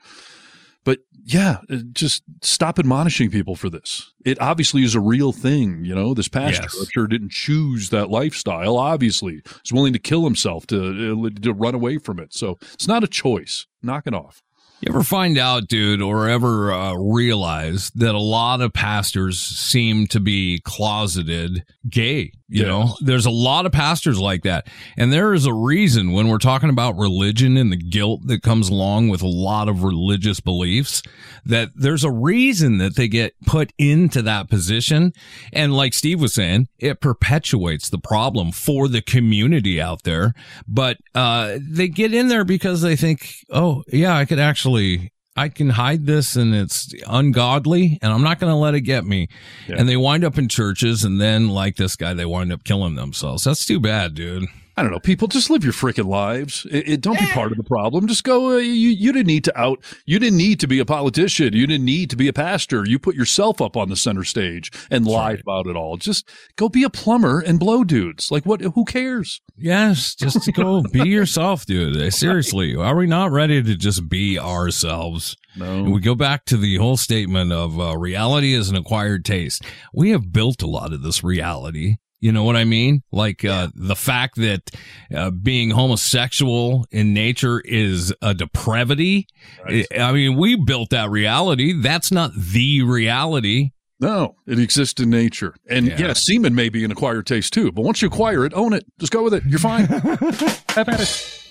But yeah, uh, just stop admonishing people for this. It obviously is a real thing. You know, this pastor Yes. Sure didn't choose that lifestyle. Obviously, he's willing to kill himself to uh, to run away from it. So it's not a choice. Knock it off. You ever find out, dude, or ever uh, realize that a lot of pastors seem to be closeted gay? You know, there's a lot of pastors like that. And there is a reason when we're talking about religion and the guilt that comes along with a lot of religious beliefs that there's a reason that they get put into that position. And like Steve was saying, it perpetuates the problem for the community out there. But, uh, they get in there because they think, oh, yeah, I could actually, I can hide this and it's ungodly and I'm not going to let it get me. And they wind up in churches and then like this guy, they wind up killing themselves. That's too bad, dude. I don't know. People just live your freaking lives. It, it- don't be part of the problem. Just go. Uh, you you didn't need to out. You didn't need to be a politician. You didn't need to be a pastor. You put yourself up on the center stage and lied about it all. Just go be a plumber and blow dudes. Like what? Who cares? Yes, just go be yourself, dude. Seriously, are we not ready to just be ourselves? No. we go back to the whole statement of uh, reality is an acquired taste. We have built a lot of this reality. You know what I mean? Like uh, the fact that uh, being homosexual in nature is a depravity. I I mean, we built that reality. That's not the reality. No, it exists in nature. And yeah. semen may be an acquired taste too. But once you acquire it, own it. Just go with it. You're fine. Have at it.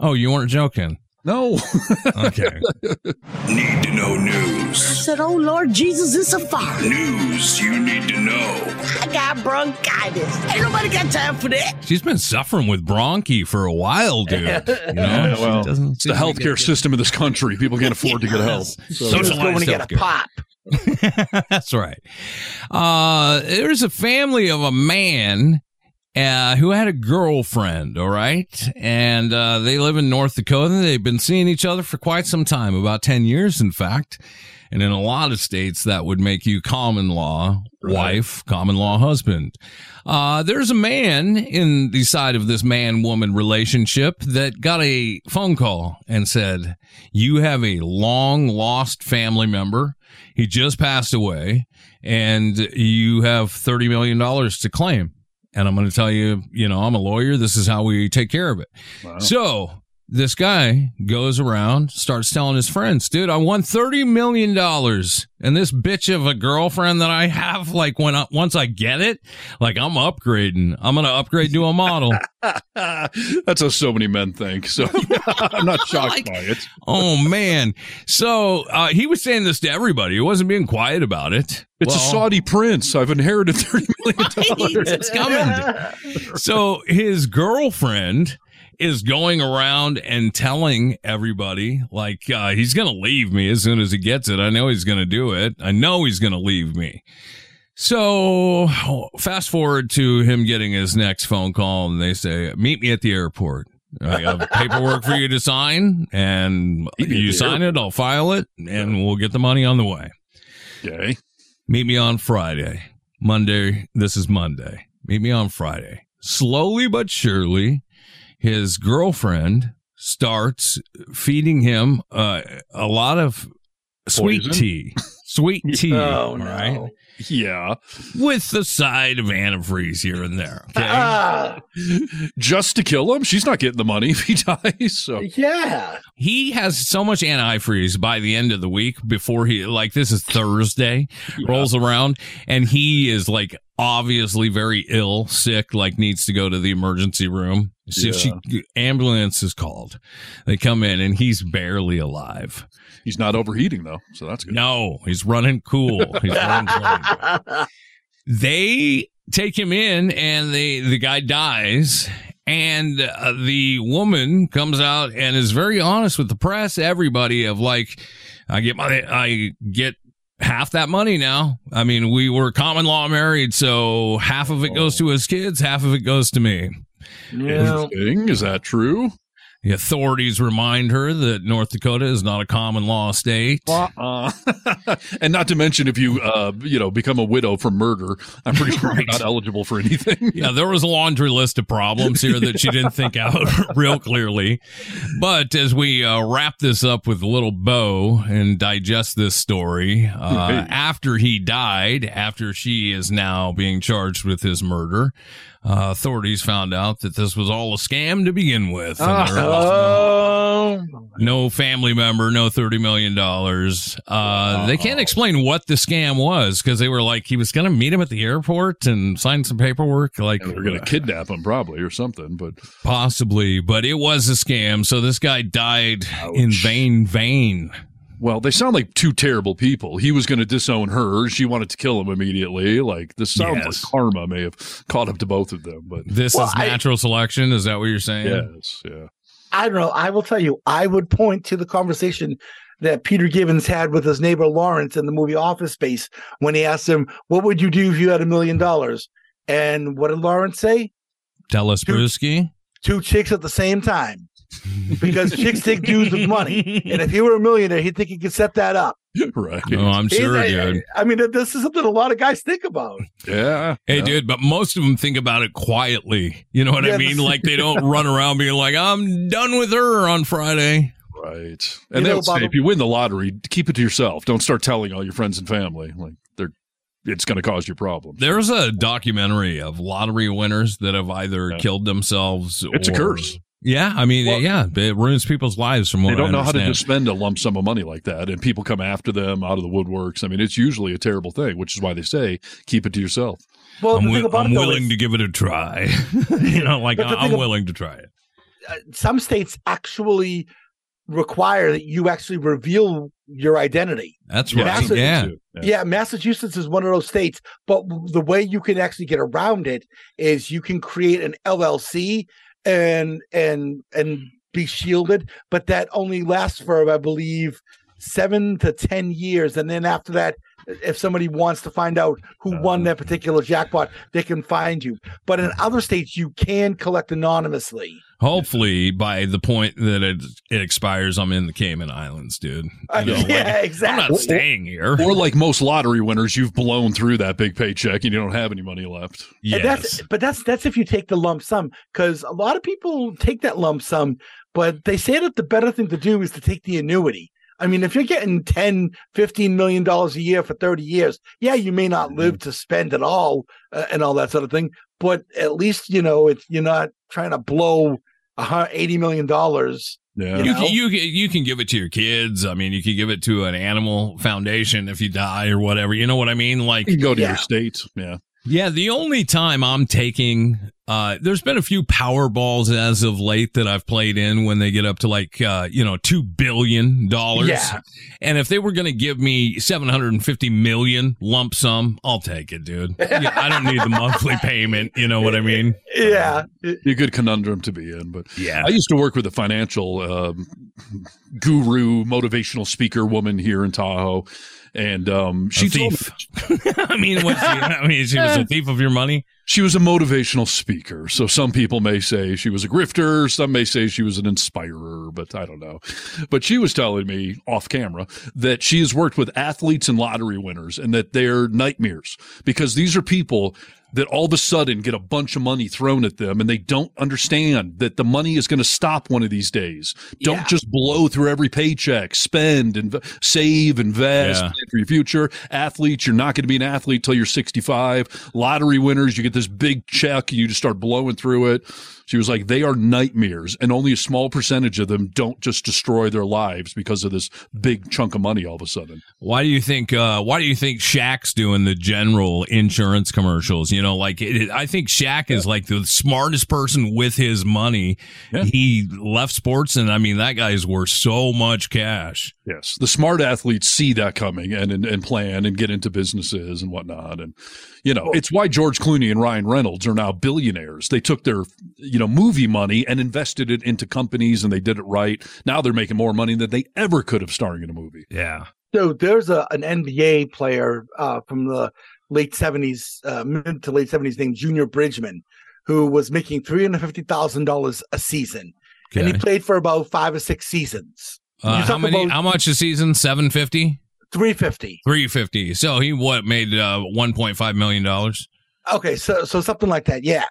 Oh, you weren't joking. No. okay. Need to know news. I said, Oh Lord Jesus, it's a fire. News you need to know. I got bronchitis. Ain't nobody got time for that. She's been suffering with bronchi for a while, dude. You know, Yeah, well, it's the healthcare get- system of this country. People can't afford to get help. So- Socialized healthcare. That's right. Uh, there's a family of a man uh, who had a girlfriend, all right? And uh, they live in North Dakota. They've been seeing each other for quite some time, about 10 years, in fact. And in a lot of states, that would make you common law wife, common law husband. Uh, there's a man in the side of this man woman relationship that got a phone call and said, You have a long lost family member. He just passed away and you have $30 million to claim. And I'm going to tell you, you know, I'm a lawyer. This is how we take care of it. So this guy goes around, starts telling his friends, dude, I won $30 million. And this bitch of a girlfriend that I have, like when I, once I get it, like I'm upgrading. I'm going to upgrade to a model. That's how so many men think. So I'm not shocked by it. oh man. So, uh, he was saying this to everybody. He wasn't being quiet about it. It's a Saudi prince. I've inherited thirty million dollars. it's coming. so his girlfriend is going around and telling everybody like uh, he's going to leave me as soon as he gets it. I know he's going to do it. I know he's going to leave me. So fast forward to him getting his next phone call and they say, meet me at the airport. I have paperwork for you to sign and Meet me at you sign it. I'll file it and we'll get the money on the way. Okay. Meet me on Friday. Monday. This is Monday. Meet me on Friday. Slowly but surely, his girlfriend starts feeding him uh, a lot of sweet Poison? tea. Sweet tea. Oh, no. right? Yeah. With the side of antifreeze here and there. Okay. Ah, Just to kill him? She's not getting the money if he dies. So yeah. He has so much antifreeze by the end of the week before he, like, this is Thursday, rolls around, and he is like obviously very ill, sick, like needs to go to the emergency room. So she, ambulance is called. They come in and he's barely alive. he's not overheating though. So that's good. No, he's running cool. He's running great. they take him in and the the guy dies and uh, the woman comes out and is very honest with the press everybody of like i get my i get half that money now i mean we were common law married so half of it goes to his kids half of it goes to me Yeah. Is that true? the authorities remind her that north dakota is not a common law state Uh, and not to mention, if you uh, you know become a widow from murder, I'm pretty sure you're not eligible for anything. Yeah, there was a laundry list of problems here that she didn't think out real clearly. But as we uh, wrap this up with a little bow and digest this story, uh, Right. after he died, after she is now being charged with his murder, uh, authorities found out that this was all a scam to begin with. And there was Oh, no family member, no $30 million. Uh, they can't explain what the scam was because they were like, he was going to meet him at the airport and sign some paperwork. Like, They're going to kidnap him probably or something. But Possibly, but it was a scam. So this guy died in vain, vain. Well, they sound like two terrible people. He was going to disown her. She wanted to kill him immediately. Like this sounds Yes. like karma may have caught up to both of them. But This Well, is I- natural selection. Is that what you're saying? yes, yeah. I don't know. I will tell you, I would point to the conversation that Peter Gibbons had with his neighbor Lawrence in the movie Office Space when he asked him, What would you do if you had a million dollars? And what did Lawrence say? Tell us, Brewski. Two chicks at the same time. Because chicks take dudes with money. And if he were a millionaire, he'd think he could set that up. right. Oh, I'm sure, He's- dude. I mean, this is something a lot of guys think about. Yeah. Hey, yeah. dude, but most of them think about it quietly. You know what I mean? Like they don't run around being like, I'm done with her on Friday. Right. And know, they'll if you win the lottery, keep it to yourself. Don't start telling all your friends and family. Like they're it's going to cause you problems. There's a documentary of lottery winners that have either Yeah. killed themselves. It's a curse. Yeah, I mean, Well- yeah, it ruins people's lives from what They don't I know how to just spend a lump sum of money like that, and people come after them out of the woodworks. I mean, it's usually a terrible thing, which is why they say keep it to yourself. Well, I'm, wi- I'm willing is, to give it a try. you know, like But I'm thing ab- willing to try it. uh, some states actually require that you actually reveal your identity. That's Yeah, right. Massa- Yeah. Yeah. Massachusetts is one of those states, but the way you can actually get around it is you can create an LLC and and and be shielded, but that only lasts for I believe seven to ten years, and then after that, if somebody wants to find out who won that particular jackpot, they can find you. But in other states, you can collect anonymously. Hopefully, by the point that it, it expires, I'm in the Cayman Islands, dude. You know, like, yeah, exactly. I'm not staying here. Or like most lottery winners, you've blown through that big paycheck and you don't have any money left. And that's but that's that's if you take the lump sum because a lot of people take that lump sum, but they say that the better thing to do is to take the annuity. I mean, if you're getting 10, 15 million dollars a year for 30 years, yeah, you may not live to spend it all uh, and all that sort of thing, but at least, you know, it's you're not trying to blow a hun- 80 million dollars. Yeah. You, know? can, you can you can give it to your kids. I mean, you can give it to an animal foundation if you die or whatever. You know what I mean? Like You can go to your state. Yeah. Yeah, the only time I'm taking, uh, there's been a few Powerballs as of late that I've played in when they get up to like, uh, you know, two billion dollars. Yeah. And if they were going to give me 750 million lump sum, I'll take it, dude. Yeah, I don't need the monthly payment. You know what I mean? Yeah. Be a good conundrum to be in. But Yeah. I used to work with a financial um, guru, motivational speaker woman here in Tahoe. And um, she thief. I mean, what's she, I mean, she was a thief of your money. She was a motivational speaker. So some people may say she was a grifter. Some may say she was an inspirer, but I don't know. But she was telling me off camera that she has worked with athletes and lottery winners and that they're nightmares because these are people that all of a sudden get a bunch of money thrown at them and they don't understand that the money is going to stop one of these days. Don't just blow through every paycheck, spend and save, invest, Yeah. plan for your future. Athletes, you're not going to be an athlete till you're 65. Lottery winners, you get this big check and you just start blowing through it. She was like, they are nightmares and only a small percentage of them don't just destroy their lives because of this big chunk of money all of a sudden. Why do you think? Uh, why do you think Shaq's doing the general insurance commercials? You know, like it, I think Shaq is like the smartest person with his money. He left sports, and I mean that guy's worth so much cash. Yes. The smart athletes see that coming and, and, and plan and get into businesses and whatnot. And, you know, it's why George Clooney and Ryan Reynolds are now billionaires. They took their, you know, movie money and invested it into companies and they did it right. Now they're making more money than they ever could have starring in a movie. Yeah. So there's a an NBA player uh, from the late seventies, uh, mid to late seventies, named Junior Bridgeman, who was making three hundred fifty thousand dollars a season, and he played for about five or six seasons. Uh, You how talk many? about- how much a season? Seven fifty. Three fifty. Three fifty. So he what made uh, one point five million dollars. Okay, so so something like that. Yeah.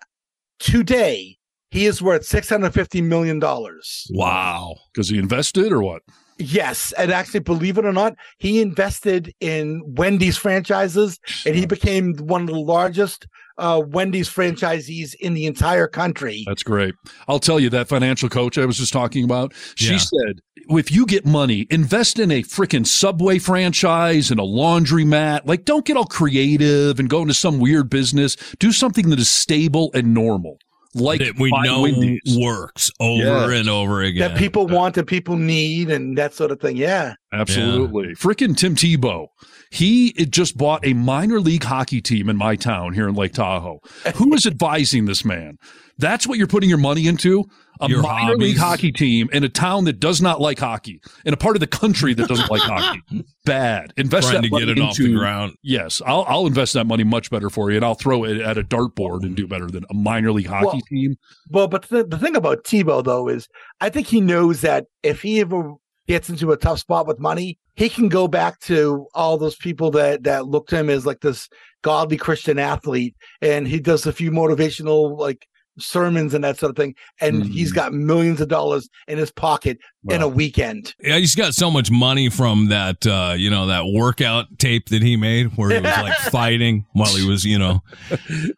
Today he is worth six hundred fifty million dollars. Wow. Because he invested or what? Yes, and actually, believe it or not, he invested in Wendy's franchises, and he became one of the largest uh, Wendy's franchisees in the entire country. That's great. I'll tell you that financial coach I was just talking about. She Yeah. said, if you get money, invest in a freaking Subway franchise and a laundromat. Like, don't get all creative and go into some weird business. Do something that is stable and normal. Like that we know Wendy's. works over Yes. and over again. that people want that people need, and that sort of thing. Yeah, Absolutely. Freaking Tim Tebow. He just bought a minor league hockey team in my town here in Lake Tahoe. Who is advising this man? That's what you're putting your money into? A Your minor league hockey team in a town that does not like hockey, in a part of the country that doesn't like hockey. Bad. Invest Trying that to money get it off the into- ground. Yes, I'll, I'll invest that money much better for you, and I'll throw it at a dartboard and do better than a minor league hockey Well- team. Well, but the, the thing about Tebow though is, I think he knows that if he ever gets into a tough spot with money, he can go back to all those people that that look to him as like this godly Christian athlete, and he does a few motivational like sermons and that sort of thing, and he's mm-hmm. got millions of dollars in his pocket in a weekend. Yeah, he's got so much money from that, uh, you know, that workout tape that he made where he was like fighting while he was, you know.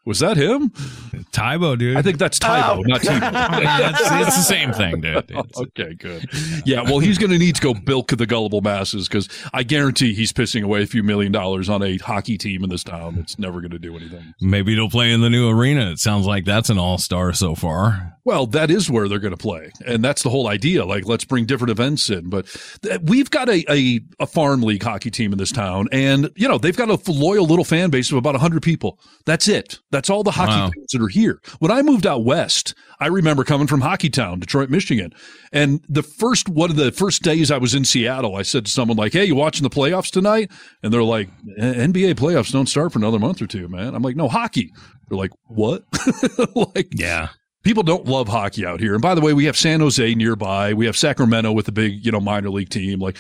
Was that him? Tae Bo, dude. I think that's Tae Bo, not Tebow. it's, it's the same thing, dude. It's- okay, good. Yeah, well, he's going to need to go bilk the gullible masses because I guarantee he's pissing away a few million dollars on a hockey team in this town that's never going to do anything. Maybe he'll play in the new arena. It sounds like that's an all Star so far. Well, that is where they're going to play, and that's the whole idea. Like, let's bring different events in. But th- we've got a, a a farm league hockey team in this town, and you know they've got a loyal little fan base of about hundred people. That's it. That's all the hockey Wow. fans that are here. When I moved out west, I remember coming from Hockey Town, Detroit, Michigan, and the first one of the first days I was in Seattle, I said to someone like, "Hey, you watching the playoffs tonight?" And they're like, "NBA playoffs don't start for another month or two, man." I'm like, "No, hockey." They're like, "What?" like, yeah. People don't love hockey out here. And by the way, we have San Jose nearby. We have Sacramento with a big, you know, minor league team. Like,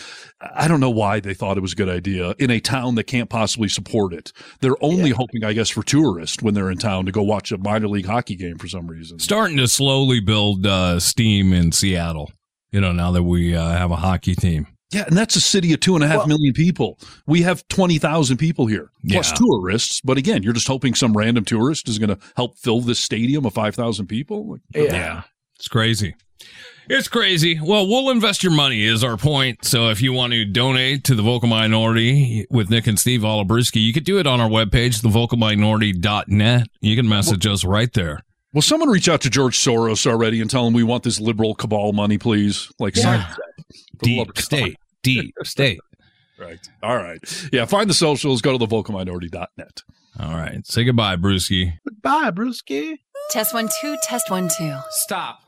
I don't know why they thought it was a good idea in a town that can't possibly support it. They're only hoping, I guess, for tourists when they're in town to go watch a minor league hockey game for some reason. Starting to slowly build uh, steam in Seattle. You know, now that we uh, have a hockey team. Yeah, and that's a city of two and a half million people. We have 20,000 people here, plus Yeah. tourists. But again, you're just hoping some random tourist is going to help fill this stadium of 5,000 people. Like, Yeah. It's crazy. It's crazy. Well, we'll invest your money is our point. So if you want to donate to the Vocal Minority with Nick and Steve Olabruski, you could do it on our webpage, thevocalminority.net. You can message us right there. Will someone reach out to George Soros already and tell him we want this liberal cabal money, please? Like, sign that. For the love Deep state. Deep state. Right. All right. Yeah. Find the socials. Go to thevocalminority.net. All right. Say goodbye, Brewski. Goodbye, Brewski. Test one, two, test one, two. Stop.